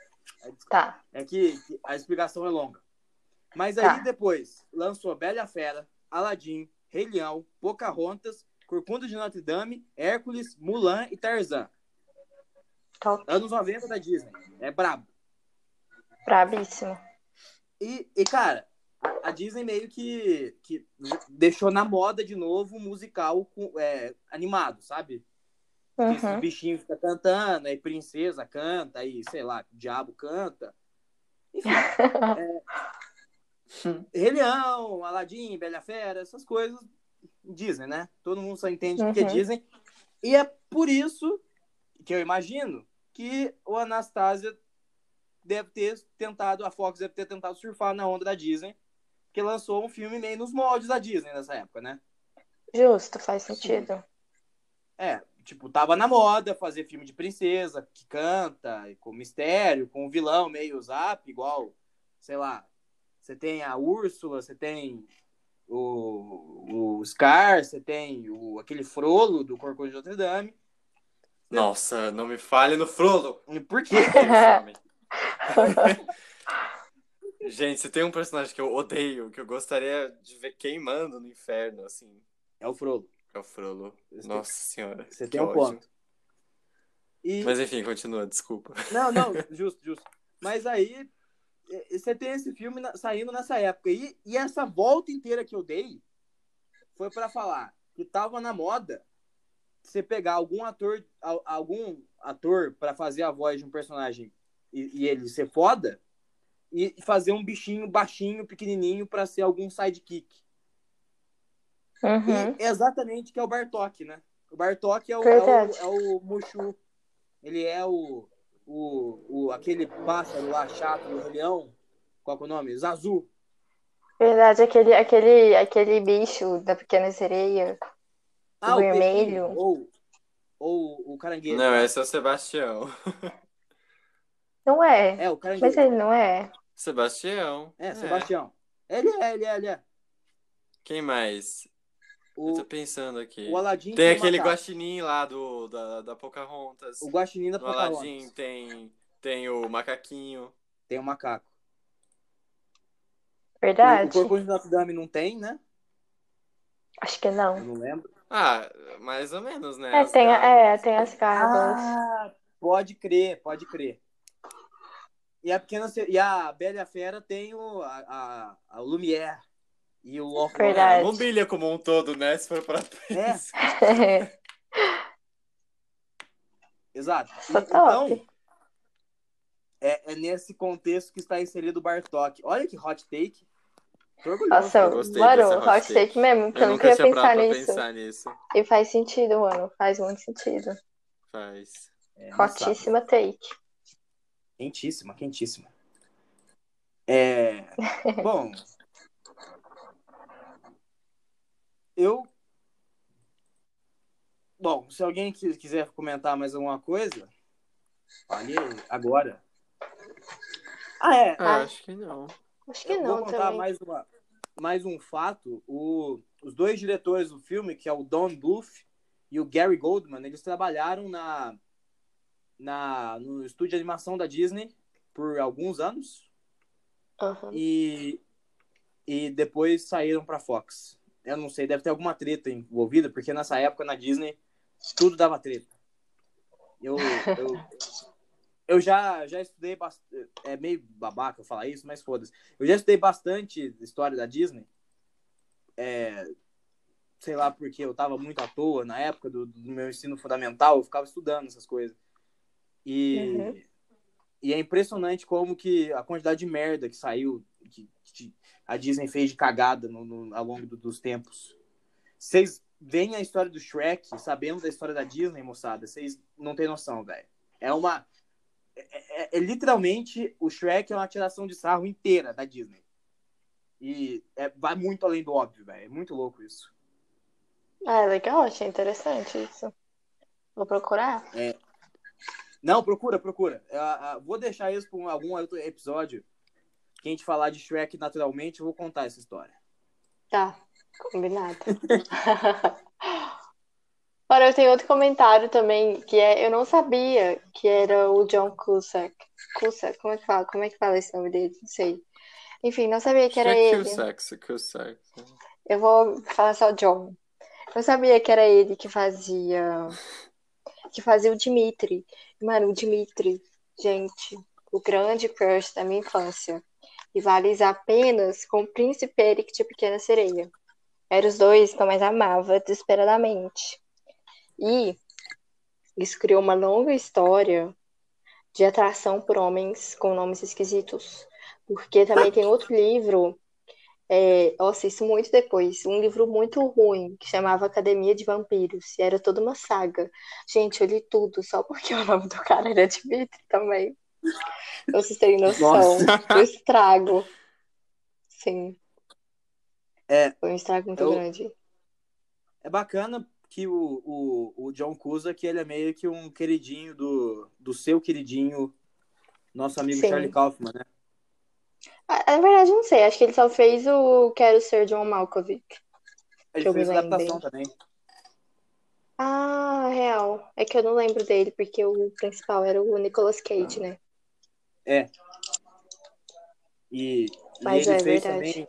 Tá.
É que, que a explicação é longa. Mas aí
Tá.
depois lançou Bela Fera, Aladdin, Rei Leão, Pocahontas, Corcunda de Notre Dame, Hércules, Mulan e Tarzan.
Top.
Anos 90 da Disney. É brabo.
Brabíssimo.
E, e, cara, a, a Disney meio que, que deixou na moda de novo o musical com- é, animado, sabe?
Uhum.
bichinhos ficam cantando, aí princesa canta, aí, sei lá, diabo canta. Enfim. é, Rei Leão, Aladdin, Bela Fera, essas coisas. Disney, né? Todo mundo só entende o que
Uhum.
Disney. E é por isso que eu imagino que o Anastasia deve ter tentado, a Fox deve ter tentado surfar na onda da Disney, que lançou um filme meio nos moldes da Disney nessa época, né?
Justo, faz sentido.
É, tipo, tava na moda fazer filme de princesa, que canta, com mistério, com um vilão meio zap, igual, sei lá, você tem a Úrsula, você tem o, o Scar, você tem o, aquele Frollo do Corcunda de Notre Dame.
Nossa, não me fale no Frollo.
E Por quê?
Gente, se tem um personagem que eu odeio, que eu gostaria de ver queimando no inferno, assim,
É o Frollo.
É o Frollo. Nossa senhora.
Você tem um
ódio.
ponto. E...
Mas enfim, continua, desculpa.
Não, não, justo, justo. Mas aí, você tem esse filme saindo nessa época. E, e essa volta inteira que eu dei foi pra falar que tava na moda você pegar algum ator, al- algum ator para fazer a voz de um personagem e, e ele ser foda e fazer um bichinho baixinho, pequenininho pra ser algum sidekick.
Uhum.
E exatamente que é o Bartok, né? O Bartok é o, é o, é o Mushu. Ele é o, o, o aquele pássaro lá chato do Leão. Qual que é o nome? Zazu.
Verdade, aquele, aquele, aquele bicho da pequena sereia.
Ah,
vermelho.
peixinho. Ou, ou o caranguejo.
Não, esse é o Sebastião.
Não é.
É, o caranguejo.
Mas ele não é.
Sebastião.
É, Sebastião. Ele é, ele é, ele é.
Quem mais? Eu
O,
tô pensando aqui.
o Aladdin
Tem
o
aquele
macaco.
guaxinim lá do, da, da Pocahontas.
O guaxinim da
No Aladdin
Pocahontas.
tem, tem o macaquinho.
Tem o macaco. O, o
Verdade?
Corcunda Dame não tem, né?
Acho que
Eu
não.
não lembro.
Ah, mais ou menos, né?
É,
As
tem, a- é, tem as gárgulas.
Ah, pode crer, pode crer. E a pequena e a Bela e a Fera tem o a, a, a Lumière e o.
É, a mobília como um todo, né? Se for pra
É, exato. E-
top.
então, é, é nesse contexto que está inserido o Bartok. Olha que hot take. Tô orgulhoso.
Nossa,
Eu gostei
mano,
hot
hot
take.
take mesmo, porque eu,
Eu
nunca ia
nunca tinha
pensar nisso.
pensar nisso.
E faz sentido, mano. Faz muito sentido.
Faz.
É.
Hotíssima take.
Quentíssima, quentíssima. É, bom, eu. Bom, se alguém qui- quiser comentar mais alguma coisa, fale agora. Ah, é.
Ah, acho que não.
Acho que
Eu
não
vou contar
também.
mais, uma, mais um fato. O, os dois diretores do filme, que é o Don Bluth e o Gary Goldman, eles trabalharam na, na, no estúdio de animação da Disney por alguns anos
Aham.
e, e depois saíram para Fox. Eu não sei, deve ter alguma treta envolvida, porque nessa época na Disney tudo dava treta. Eu, eu, eu já, já estudei bastante. É meio babaca eu falar isso, mas foda-se. Eu já estudei bastante história da Disney. É, sei lá, porque eu tava muito à toa na época do, do meu ensino fundamental, eu ficava estudando essas coisas. E,
Uhum.
E é impressionante como que a quantidade de merda que saiu, que, que a Disney fez de cagada no, no- ao longo do- dos tempos. Vocês veem a história do Shrek sabendo da história da Disney, moçada, vocês não têm noção, velho. É uma. É, é- é literalmente o Shrek é uma tiração de sarro inteira da Disney. E é- vai muito além do óbvio, velho. É muito louco isso.
Ah, legal, achei interessante isso. Vou procurar.
Não, procura, procura. Eu, eu vou deixar isso para algum outro episódio. Que a gente falar de Shrek naturalmente, eu vou contar essa história.
Tá, combinado. Ora, eu tenho outro comentário também, que é, eu não sabia que era o John Cusack. Cusack, como é que fala? Como é que fala esse nome dele? Não sei. Enfim, não sabia que era ele.
Cusack, Cusack.
Eu vou falar só John. Eu sabia que era ele que fazia que fazia o Dimitri. Mano, o Dimitri, gente, o grande crush da minha infância. Rivaliza apenas com o Príncipe Eric de Pequena Sereia. Eram os dois que eu mais amava, desesperadamente. E isso criou uma longa história de atração por homens com nomes esquisitos. Porque também tem outro livro, é, nossa, isso muito depois, um livro muito ruim, que chamava Academia de Vampiros, e era toda uma saga. Gente, eu li tudo, só porque o nome do cara era Dimitri também. Vocês terem noção do estrago. Sim.
É,
Foi um estrago muito
eu-
grande.
é bacana que o, o, o John Cusack, ele é meio que um queridinho do, do seu queridinho, nosso amigo
Sim.
Charlie Kaufman, né?
Ah, Na verdade, não sei, acho que ele só fez o Quero Ser John Malkovich.
Ele fez adaptação também.
Ah, real. É que eu não lembro dele, porque o principal era o Nicolas Cage, né?
E, e
Mas
ele
é
fez
verdade.
também.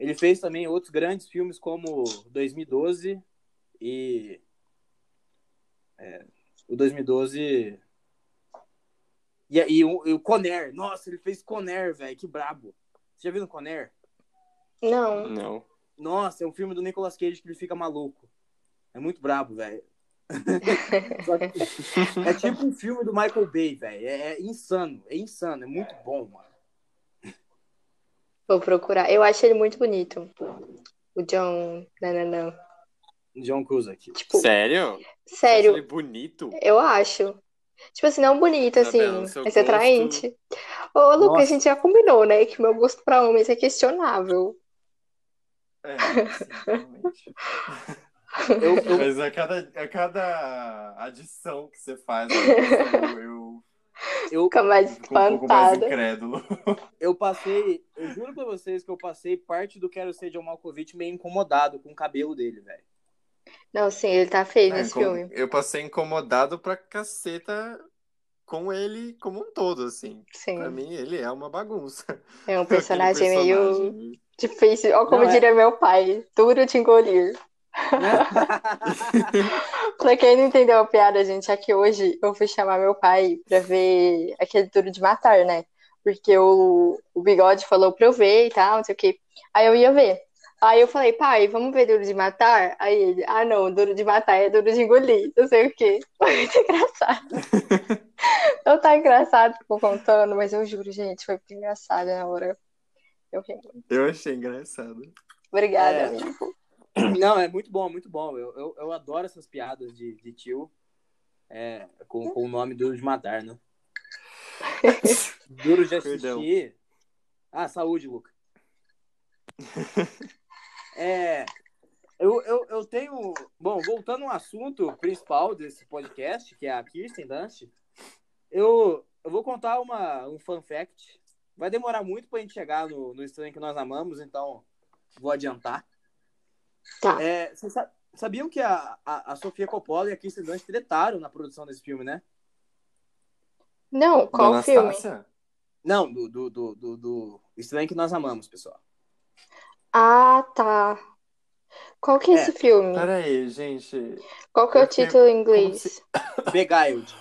Ele fez também outros grandes filmes como 2012 e. é, o 2012. E, e, o, e o Conner. Nossa, ele fez Conner, velho. Que brabo. Você já viu o Conner?
Não.
Não.
Nossa, é um filme do Nicolas Cage que ele fica maluco. É muito brabo, velho. É tipo um filme do Michael Bay, velho. É, é insano, é insano, é muito bom, mano.
Vou procurar. Eu acho ele muito bonito. O John. Não, não, não.
John Cusack.
Tipo,
Sério?
Sério,
ele bonito?
eu acho. Tipo assim, não bonito, assim,
no seu
mas
gosto-
atraente. Ô, Lucas,
Nossa.
a gente já combinou, né? Que meu gosto pra homens é questionável.
É, sim, realmente.
Eu, eu,
Mas a cada, a cada adição que você faz, eu, eu
eu,
Fica mais
fico um
eu passei, eu juro pra vocês que eu passei parte do Quero Ser John Malkovich meio incomodado com o cabelo dele, velho.
Não, sim, ele tá feio
É,
nesse
com-
filme.
Eu passei incomodado pra caceta com ele como um todo, assim.
Sim.
Pra mim, ele é uma bagunça.
É um
Aquele
personagem meio
personagem.
difícil. Ó, como
Não, é.
diria meu pai, duro de engolir. Pra quem não entendeu a piada, gente, é que hoje eu fui chamar meu pai pra ver aquele Duro de Matar, né? Porque o, o Bigode falou pra eu ver e tal, não sei o quê. Aí eu ia ver. Aí eu falei, pai, vamos ver Duro de Matar? Aí ele, ah, não, Duro de Matar é Duro de engolir, não sei o quê. Foi muito engraçado. Não tá engraçado vou contando, mas eu juro, gente, foi muito engraçado na hora. Eu ri.
Eu achei engraçado.
Obrigada,
É.
amigo.
Não, é muito bom, muito bom. Eu, eu, eu adoro essas piadas de, de tio é, com, com o nome Duro de Matar, né? Duro de
Perdão.
assistir. Ah, saúde, Luca. É, eu, eu, eu tenho. Bom, voltando ao assunto principal desse podcast, que é a Kirsten Dunst, eu, eu vou contar uma, um fun fact. Vai demorar muito pra gente chegar no, no estranho que nós amamos, então vou adiantar.
Tá.
É, vocês sa- sabiam que a, a, a Sofia Coppola e a Kirsten Dunst tretaram na produção desse filme, né?
Não, qual
Dona
filme?
Não, do, do, do, do, do Estranho que Nós Amamos, pessoal.
Ah, tá. Qual que é
É,
esse filme?
Peraí, gente.
Qual que é o
fiquei-
título em inglês?
Beguiled.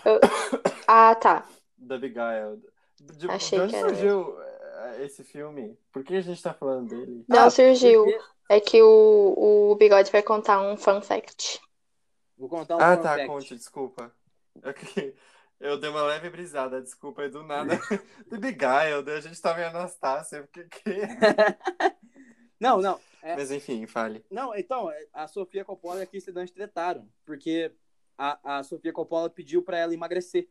Ah, tá.
The Beguiled. De,
Achei
de onde
que era
surgiu eh, esse filme? Por que a gente tá falando dele?
Não
Ah,
surgiu.
porque-
É que o, o Bigode vai contar um fun fact.
Vou contar um
ah,
fun
tá,
fact.
conte, desculpa. Ok. Eu dei uma leve brisada, desculpa, e do nada. The Beguiled, a gente tava em Anastácia. Que, que...
Não, não. É,
Mas enfim, fale.
não, então, a Sofia Coppola e a Kirsten Dunst tretaram, porque a, a Sofia Coppola pediu pra ela emagrecer.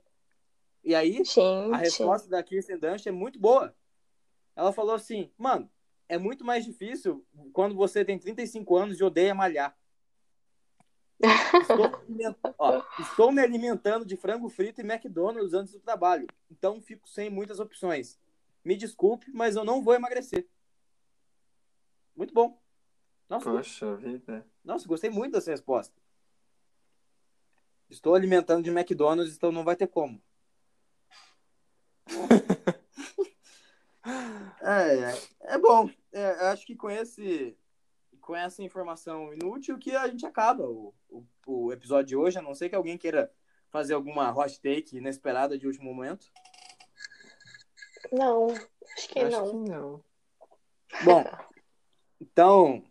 E aí, a
Gente.
resposta da Kirsten Dunst é muito boa. Ela falou assim, mano, é muito mais difícil quando você tem 35 anos e odeia malhar. Estou, me alimentando, ó, estou me alimentando de frango frito e McDonald's antes do trabalho, então fico sem muitas opções. Me desculpe, mas eu não vou emagrecer. Muito bom. Nossa,
Poxa vida.
nossa, gostei muito dessa resposta. Estou alimentando de McDonald's, então não vai ter como. É, é, é bom. É, eu acho que com esse com essa informação inútil que a gente acaba o, o, o episódio de hoje, a não ser que alguém queira fazer alguma hot take inesperada de último momento.
Não, acho que
Acho
não.
que não.
Bom, então.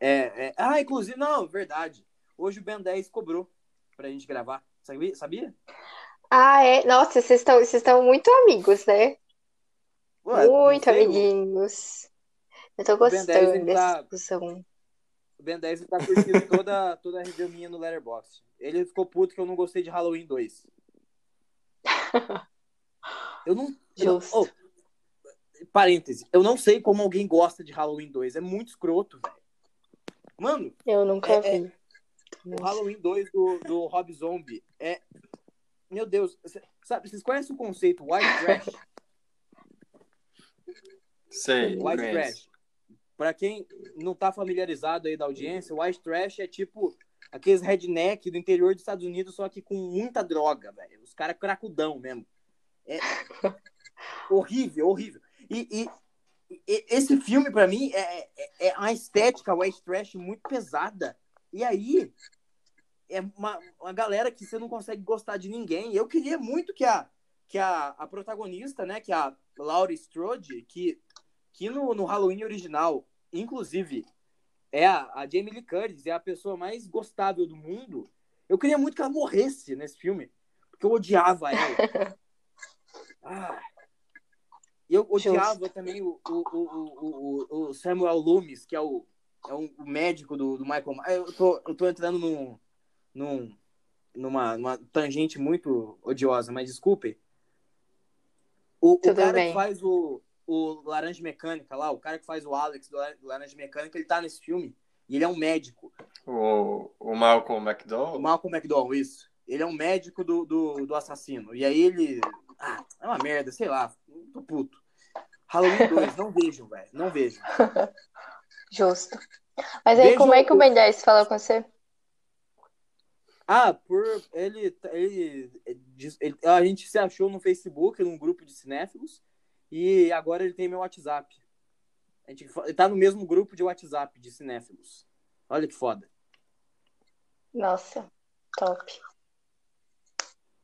É, é- Ah, inclusive, não, verdade. Hoje o Ben 10 cobrou pra gente gravar. Sabia? Sabia?
Ah, é? Nossa, vocês estão, vocês estão muito amigos, né?
Ué,
Muito amiguinhos. Eu tô
Ben 10
gostando dessa
tá-
discussão.
O Ben 10 tá curtindo toda, toda a review minha no Letterboxd. Ele ficou puto que eu não gostei de Halloween 2. Eu não. eu não- oh, parêntese. Eu não sei como alguém gosta de Halloween 2. É muito escroto, velho. Mano,
Eu nunca
É,
vi.
o Halloween 2 do, do Rob Zombie é. Meu Deus. Sabe, vocês conhecem o conceito white trash?
Sei,
White
conheço.
trash. Pra quem não tá familiarizado aí da audiência, white trash é tipo aqueles redneck do interior dos Estados Unidos, só que com muita droga, velho. Os caras cracudão mesmo. É horrível, horrível. E, e- e- esse filme, pra mim, é, é, é uma estética white trash muito pesada. E aí, é uma, uma galera que você não consegue gostar de ninguém. Eu queria muito que a, que a, a protagonista, né, que é a Laurie Strode, que, que no, no Halloween original, inclusive, é a, a Jamie Lee Curtis, é a pessoa mais gostável do mundo. Eu queria muito que ela morresse nesse filme, porque eu odiava ela. Ah. E eu odiava também o, o, o, o, o Samuel Loomis, que é o, é um- o médico do, do Michael Myers. Eu tô, eu tô entrando num, num, numa, numa tangente muito odiosa, mas desculpem. O, o cara
bem.
que faz o, o Laranja Mecânica lá, o cara que faz o Alex do Lar- do Laranja Mecânica, ele tá nesse filme. E ele é um médico.
O, o Malcolm
O
McDowell?
Malcolm McDowell, isso. Ele é um médico do, do, do assassino. E aí ele. Ah, é uma merda, sei lá. Tô puto. Halloween 2, não vejo, velho. Não vejo.
Justo. Mas aí, como é que o Ben 10 falou com você?
Ah, por ele, ele, ele- a gente se achou no Facebook, num grupo de cinéfilos, e agora ele tem meu WhatsApp. A gente tá no mesmo grupo de WhatsApp de cinéfilos. Olha que foda.
Nossa, top.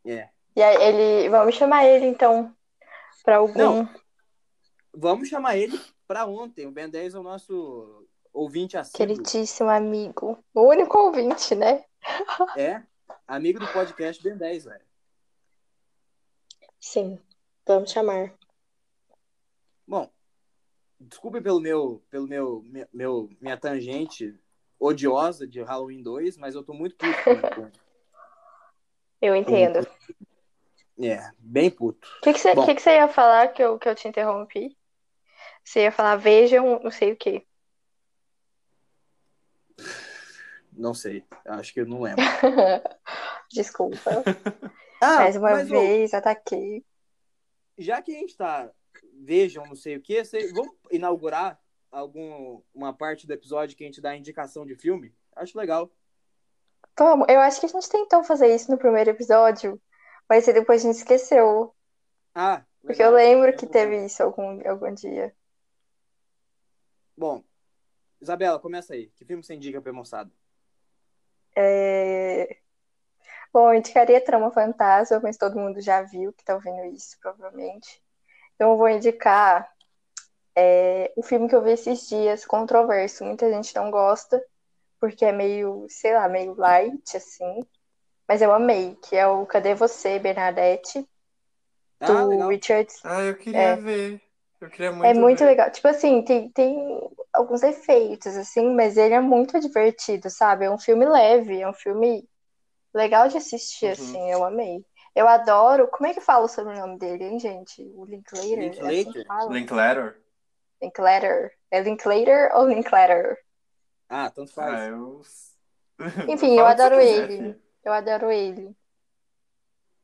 É.
E aí, ele. Vamos chamar ele, então, pra algum.
Não. Vamos chamar ele pra ontem. O Ben 10 é o nosso ouvinte assíduo.
Queridíssimo amigo. O único ouvinte, né?
É, amigo do podcast Ben 10, velho.
Sim, vamos chamar.
Bom, desculpe pelo meu, pelo meu, meu- minha tangente odiosa de Halloween 2, mas eu tô muito puto
Eu entendo.
É, bem puto.
O que, que, você,
Bom.
que, que você ia falar que eu, que eu te interrompi? Você ia falar, vejam, não sei o quê.
Não sei, acho que eu não lembro.
Desculpa.
Ah,
Mais uma
mas,
vez, ataquei.
já que a gente tá, vejam, não sei o que, vamos inaugurar algum, uma parte do episódio que a gente dá indicação de filme? Acho legal.
Vamos, eu acho que a gente tentou fazer isso no primeiro episódio, mas depois a gente esqueceu.
Ah,
Porque eu
legal.
lembro que teve isso algum, algum dia.
Bom, Isabela, começa aí. Que filme você indica pra moçada?
É... Bom, eu indicaria Trama Fantasma, mas todo mundo já viu que tá ouvindo isso, provavelmente. Então, eu vou indicar é, o filme que eu vi esses dias, controverso. Muita gente não gosta, porque é meio, sei lá, meio light, assim. Mas eu amei, que é o Cadê Você, Bernadette,
Ah,
do
legal.
Richard.
Ah, eu queria
É.
ver. Eu queria muito
É muito
ver.
legal. Tipo assim, tem, tem alguns efeitos, assim, mas ele é muito divertido, sabe? É um filme leve, é um filme legal de assistir,
Uhum.
assim, eu amei. Eu adoro. Como é que fala o sobrenome dele, hein, gente? O Linklater? É assim
Linklater?
Linklater?
Linklater. É Linklater ou Linklater?
Ah, tanto faz.
Ah, eu...
Enfim, eu adoro
quiser,
ele. Eu adoro ele.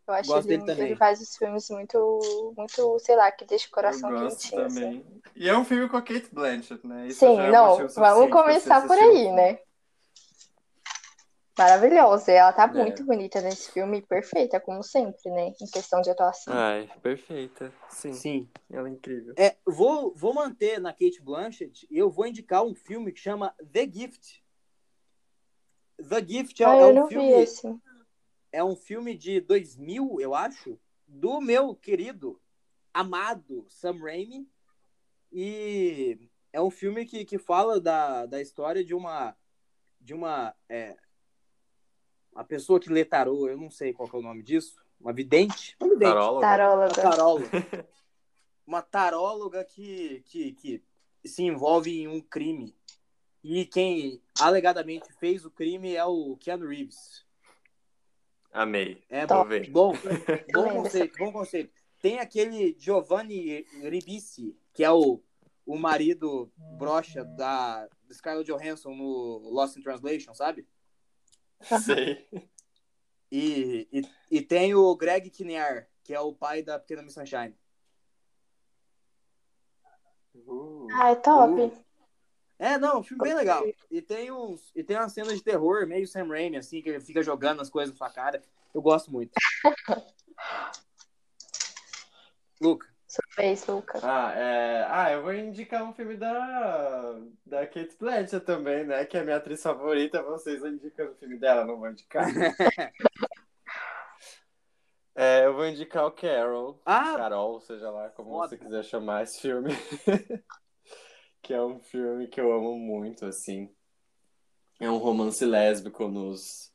Eu acho
Gosto
ele,
dele também.
ele faz os filmes muito, muito, sei lá, que deixa o coração
Eu gosto
quentinho. assim.
também. E é um filme com a Kate Blanchett, né? Isso
Sim,
já é
não, vamos começar por aí, né? Maravilhosa. Ela tá
É.
muito bonita nesse filme, perfeita, como sempre, né? Em questão de atuação.
Ai, perfeita. Sim,
Sim.
ela é incrível.
É, vou, vou manter na Kate Blanchett e eu vou indicar um filme que chama The Gift. The Gift é,
ah,
é
eu
um
não
filme
vi esse.
É um filme de 2000, eu acho, do meu querido, amado Sam Raimi. E é um filme que, que fala da, da história de uma de uma é, uma pessoa que lê tarô, eu não sei qual que é o nome disso, uma vidente, uma vidente,
Taróloga.
uma
Taróloga.
taróloga, uma taróloga que, que, que se envolve em um crime. E quem alegadamente fez o crime é o Keanu Reeves.
Amei.
É
Vou
bom,
ver.
bom, bom conceito, bom conceito. Tem aquele Giovanni Ribisi, que é o, o marido brocha da do Scarlett Johansson no Lost in Translation, sabe?
Sei.
E, e, e tem o Greg Kinnear, que é o pai da Pequena Miss Sunshine.
Uh,
Ah, é top.
Uh. É, não, um filme bem legal. E tem uns e tem umas cenas de terror, meio Sam Raimi, assim, que ele fica jogando as coisas na sua cara. Eu gosto muito. Luca.
Sua vez, Luca.
Ah, é... ah, eu vou indicar um filme da, da Kate Blanchett também, né? Que é a minha atriz favorita. Vocês indicam o filme dela, não vou indicar. É, eu vou indicar o Carol.
Ah,
Carol, seja lá como
Foda.
você quiser chamar esse filme. que é um filme que eu amo muito, assim. É um romance lésbico nos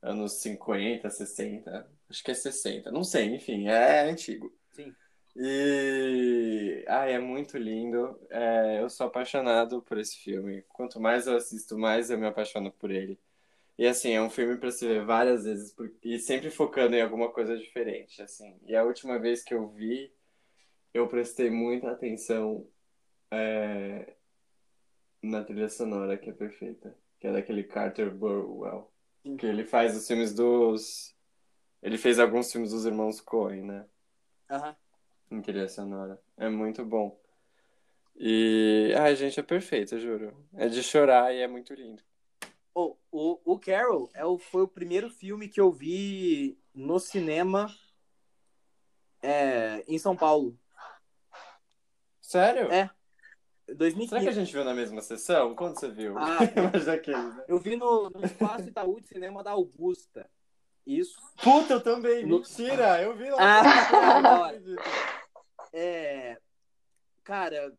anos 50, 60. Acho que é 60. Não sei, enfim, é antigo.
Sim.
E. Ai, é muito lindo. É, eu sou apaixonado por esse filme. Quanto mais eu assisto, mais eu me apaixono por ele. E assim, é um filme para se ver várias vezes e sempre focando em alguma coisa diferente, assim. E a última vez que eu vi, eu prestei muita atenção é, na trilha sonora, que é perfeita, que é daquele Carter Burwell, que ele faz os filmes dos... Ele fez alguns filmes dos irmãos Coen, né?
aham.
Em trilha sonora. É muito bom. E, ai, gente, é perfeito, juro. É de chorar e é muito lindo.
O, o, o Carol é o, foi o primeiro filme que eu vi no cinema é, em São Paulo.
Sério?
É. 2015.
Será que a gente viu na mesma sessão? Quando você viu?
Ah.
Mas daqueles, né?
Eu vi no, no Espaço Itaú de Cinema da Augusta. Isso.
Puta, eu também.
No-
Mentira, eu vi lá.
Ah. É, cara,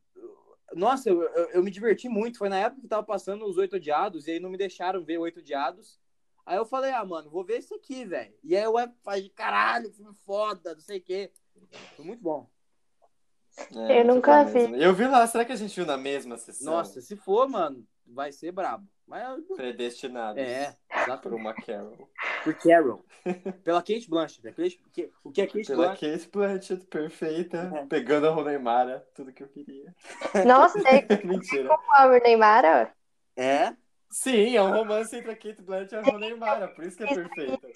nossa, eu, eu, eu me diverti muito. Foi na época que tava passando os Oito Odiados e aí não me deixaram ver Oito Odiados. Aí eu falei, ah, mano, vou ver esse aqui, velho. E aí eu falei, caralho, filme foda, não sei o quê. Foi muito bom.
É,
Eu nunca vi.
Eu vi lá, será que a gente viu na mesma sessão?
Nossa, se for, mano, vai ser brabo. Mas
Predestinados
é,
por
exatamente.
uma Carol.
Por Carol. Pela Kate Blanchett. Que- O que é Kate
Pela
Blanchett?
Kate Blanchett, perfeita.
É.
Pegando a Roneimara, tudo que eu queria.
Nossa, é
Mentira.
com a Neymar?
É?
Sim, é um romance entre a Kate Blanchett e a Roneimara, por isso que é perfeita.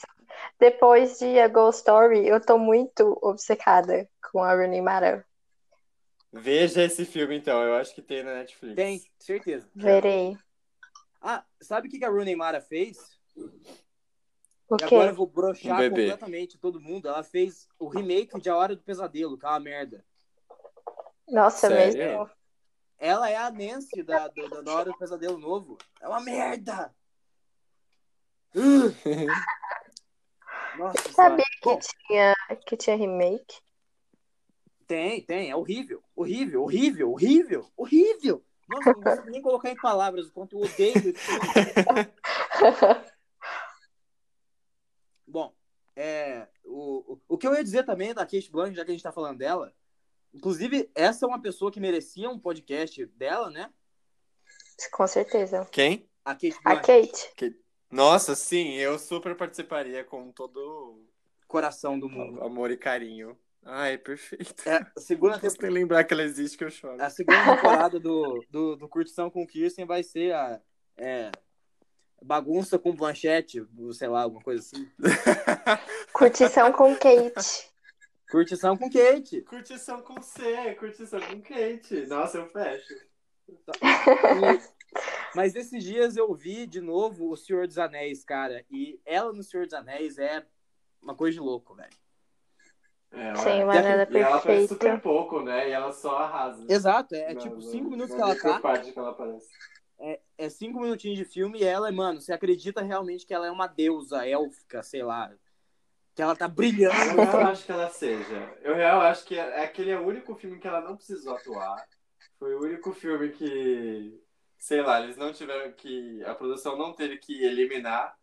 Depois de A Ghost Story, eu tô muito obcecada com a Rooney Mara.
Veja esse filme então, eu acho que tem na Netflix.
Tem, certeza.
Verei.
Ah, sabe o que a Rooney Mara fez?
O quê?
agora eu vou broxar
Um
completamente todo mundo. Ela fez o remake de A Hora do Pesadelo, que é uma merda.
Nossa,
Sério?
mesmo.
Ela é a Nancy da, da, da Hora do Pesadelo Novo. É uma merda! Uh! Nossa,
Sabia
senhora. Bom,
que tinha, que tinha remake?
Tem, tem. É horrível. Horrível, horrível, horrível, horrível. Nossa, não consigo nem colocar em palavras o quanto eu odeio. Bom, é, o, o, o que eu ia dizer também da Kate Blanchett, já que a gente tá falando dela, inclusive, essa é uma pessoa que merecia um podcast dela, né?
Com certeza.
Quem?
A Kate
A
Blanchett,
Kate.
Nossa, sim, eu super participaria com todo
coração do mundo.
amor e carinho. Ai, perfeito.
É, a segunda,
nem lembrar que ela existe que eu choro.
a segunda temporada do, do, do Curtição com Kirsten vai ser a, é, bagunça com planchete, sei lá, alguma coisa assim.
Curtição com Kate.
Curtição com Kate.
Curtição com C, curtição com Kate. Nossa, eu fecho.
Mas esses dias eu vi de novo o Senhor dos Anéis, cara. E ela no Senhor dos Anéis é uma coisa de louco, velho.
É,
Sim,
ela-
mas ela é
E ela aparece
perfeita.
super pouco, né? E ela só arrasa.
Exato, é, tipo
na-
cinco minutos que ela tá.
parte que ela aparece.
É, é cinco minutinhos de filme e ela, mano, você acredita realmente que ela é uma deusa élfica, sei lá. Que ela tá brilhando.
Eu não acho que ela seja. Eu real acho que é- aquele é o único filme que ela não precisou atuar. Foi o único filme que, sei lá, eles não tiveram que. A produção não teve que eliminar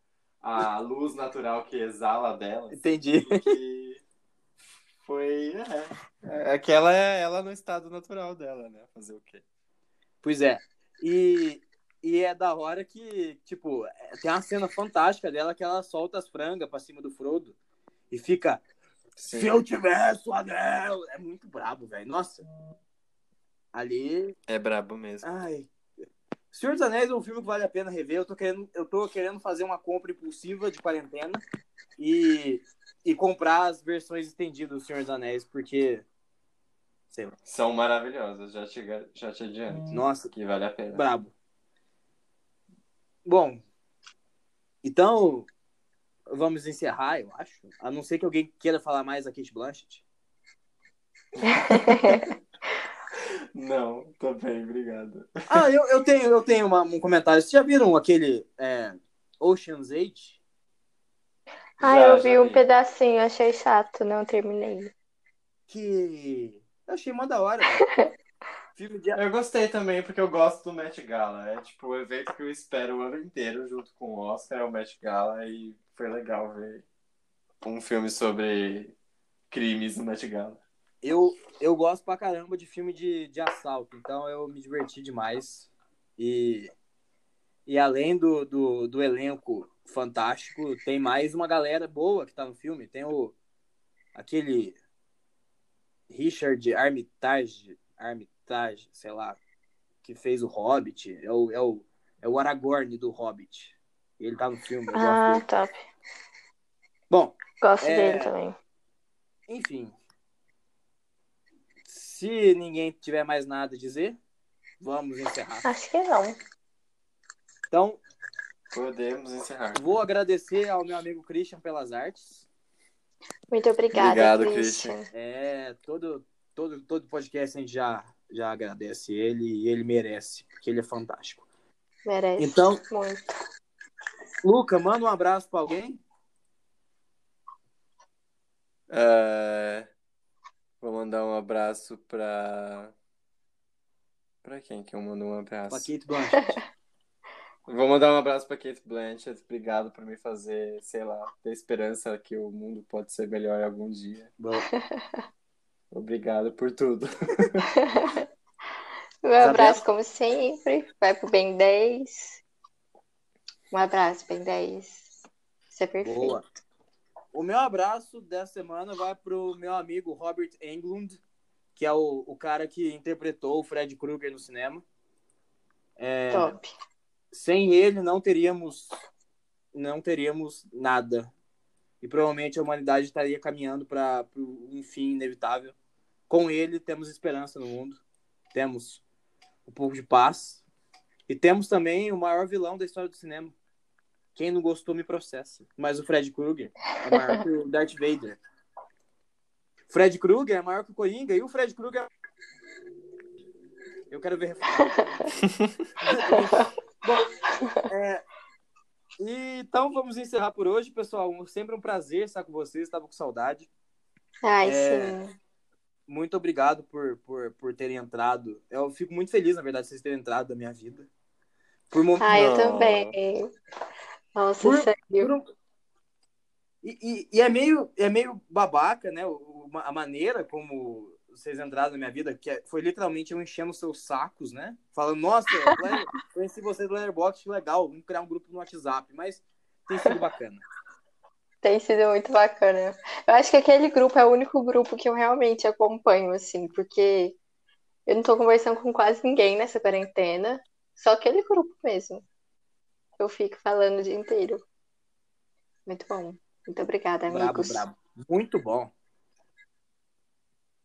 a luz natural que exala dela.
Entendi.
Que foi. É, é que ela é ela no estado natural dela, né? Fazer o quê?
Pois é. E, e é da hora que, tipo, é- tem uma cena fantástica dela que ela solta as frangas pra cima do Frodo e fica. Se eu tivesse o anel! É muito brabo, velho. Nossa. Ali.
É brabo mesmo.
Ai. Senhor dos Anéis é um filme que vale a pena rever. Eu tô querendo, eu tô querendo fazer uma compra impulsiva de quarentena e, e comprar as versões estendidas do Senhor dos Anéis, porque. Sei lá.
São maravilhosas, já te, já te adianto.
Nossa,
Que vale a pena.
brabo. Bom, então vamos encerrar, eu acho. A não ser que alguém queira falar mais da Kate Blanchett.
Não, tô bem, obrigado.
Ah, eu, eu tenho, eu tenho uma- um comentário. Vocês já viram aquele é, Ocean's 8?
Ah,
Já,
eu
já
vi um
vi.
pedacinho, achei chato, não terminei.
Que eu achei mó da hora. de.
Eu gostei também, porque eu gosto do Met Gala. É tipo o evento que eu espero o ano inteiro, junto com o Oscar, é o Met Gala, e foi legal ver um filme sobre crimes no Met Gala.
Eu, eu gosto pra caramba de filme de, de assalto, então eu me diverti demais. E, e além do, do, do elenco fantástico, tem mais uma galera boa que tá no filme. Tem o aquele Richard Armitage, Armitage, sei lá, que fez o Hobbit. É o, é o, é o Aragorn do Hobbit. Ele tá no filme.
Ah, top.
Bom,
Gosto
É.
dele também.
Enfim. Se ninguém tiver mais nada a dizer, vamos encerrar.
Acho que não.
Então,
Podemos encerrar.
vou agradecer ao meu amigo Christian pelas artes.
Muito obrigada,
Obrigado,
Christian.
É, todo, todo, todo podcast a gente já, já agradece ele e ele merece, porque ele é fantástico.
Merece
Então-
muito.
Luca, manda um abraço pra alguém.
É, Vou mandar um abraço pra. Pra quem que eu mando um
Pra
abraço?
Kate Blanchett.
Vou mandar um abraço pra Kate Blanchett. Obrigado por me fazer, sei lá, ter esperança que o mundo pode ser melhor algum dia.
Bom,
Obrigado por tudo.
Meu abraço, como sempre, vai pro Ben 10. Um abraço, Ben 10. Você é perfeito.
boa. O meu abraço dessa semana vai pro meu amigo Robert Englund, que é o, o cara que interpretou o Fred Krueger no cinema. É,
Top.
sem ele não teríamos não teríamos nada. E provavelmente a humanidade estaria caminhando para um fim inevitável. Com ele temos esperança no mundo. Temos um pouco de paz. E temos também o maior vilão da história do cinema quem não gostou me processa mas o Fred Krueger é maior que o Darth Vader Fred Krueger é maior que o Coringa e o Fred Krueger é... eu quero ver Bom, é, então vamos encerrar por hoje, pessoal. Sempre um prazer estar com vocês, estava com saudade.
Ai,
É,
sim.
Muito obrigado por, por, por terem entrado. Eu fico muito feliz, na verdade, vocês terem entrado na minha vida. Por momentos.
Ah, eu também. Nossa,
Por-
sério.
por um- E, e- e é, meio, é meio babaca, né? o- A maneira como vocês entraram na minha vida, que é- foi literalmente eu enchendo os seus sacos, né? Falando, nossa, Blair, conheci vocês do Letterboxd, legal, vamos criar um grupo no WhatsApp, mas tem sido bacana.
Tem sido muito bacana. Eu acho que aquele grupo é o único grupo que eu realmente acompanho, assim, porque eu não tô conversando com quase ninguém nessa quarentena. Só aquele grupo mesmo. Eu fico falando o dia inteiro. Muito bom. Muito obrigada, amigos.
brabo. Muito bom.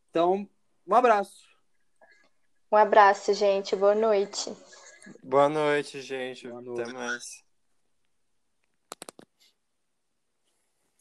Então, um abraço.
Um abraço, gente. Boa noite.
Boa noite, gente.
Boa noite.
Até mais.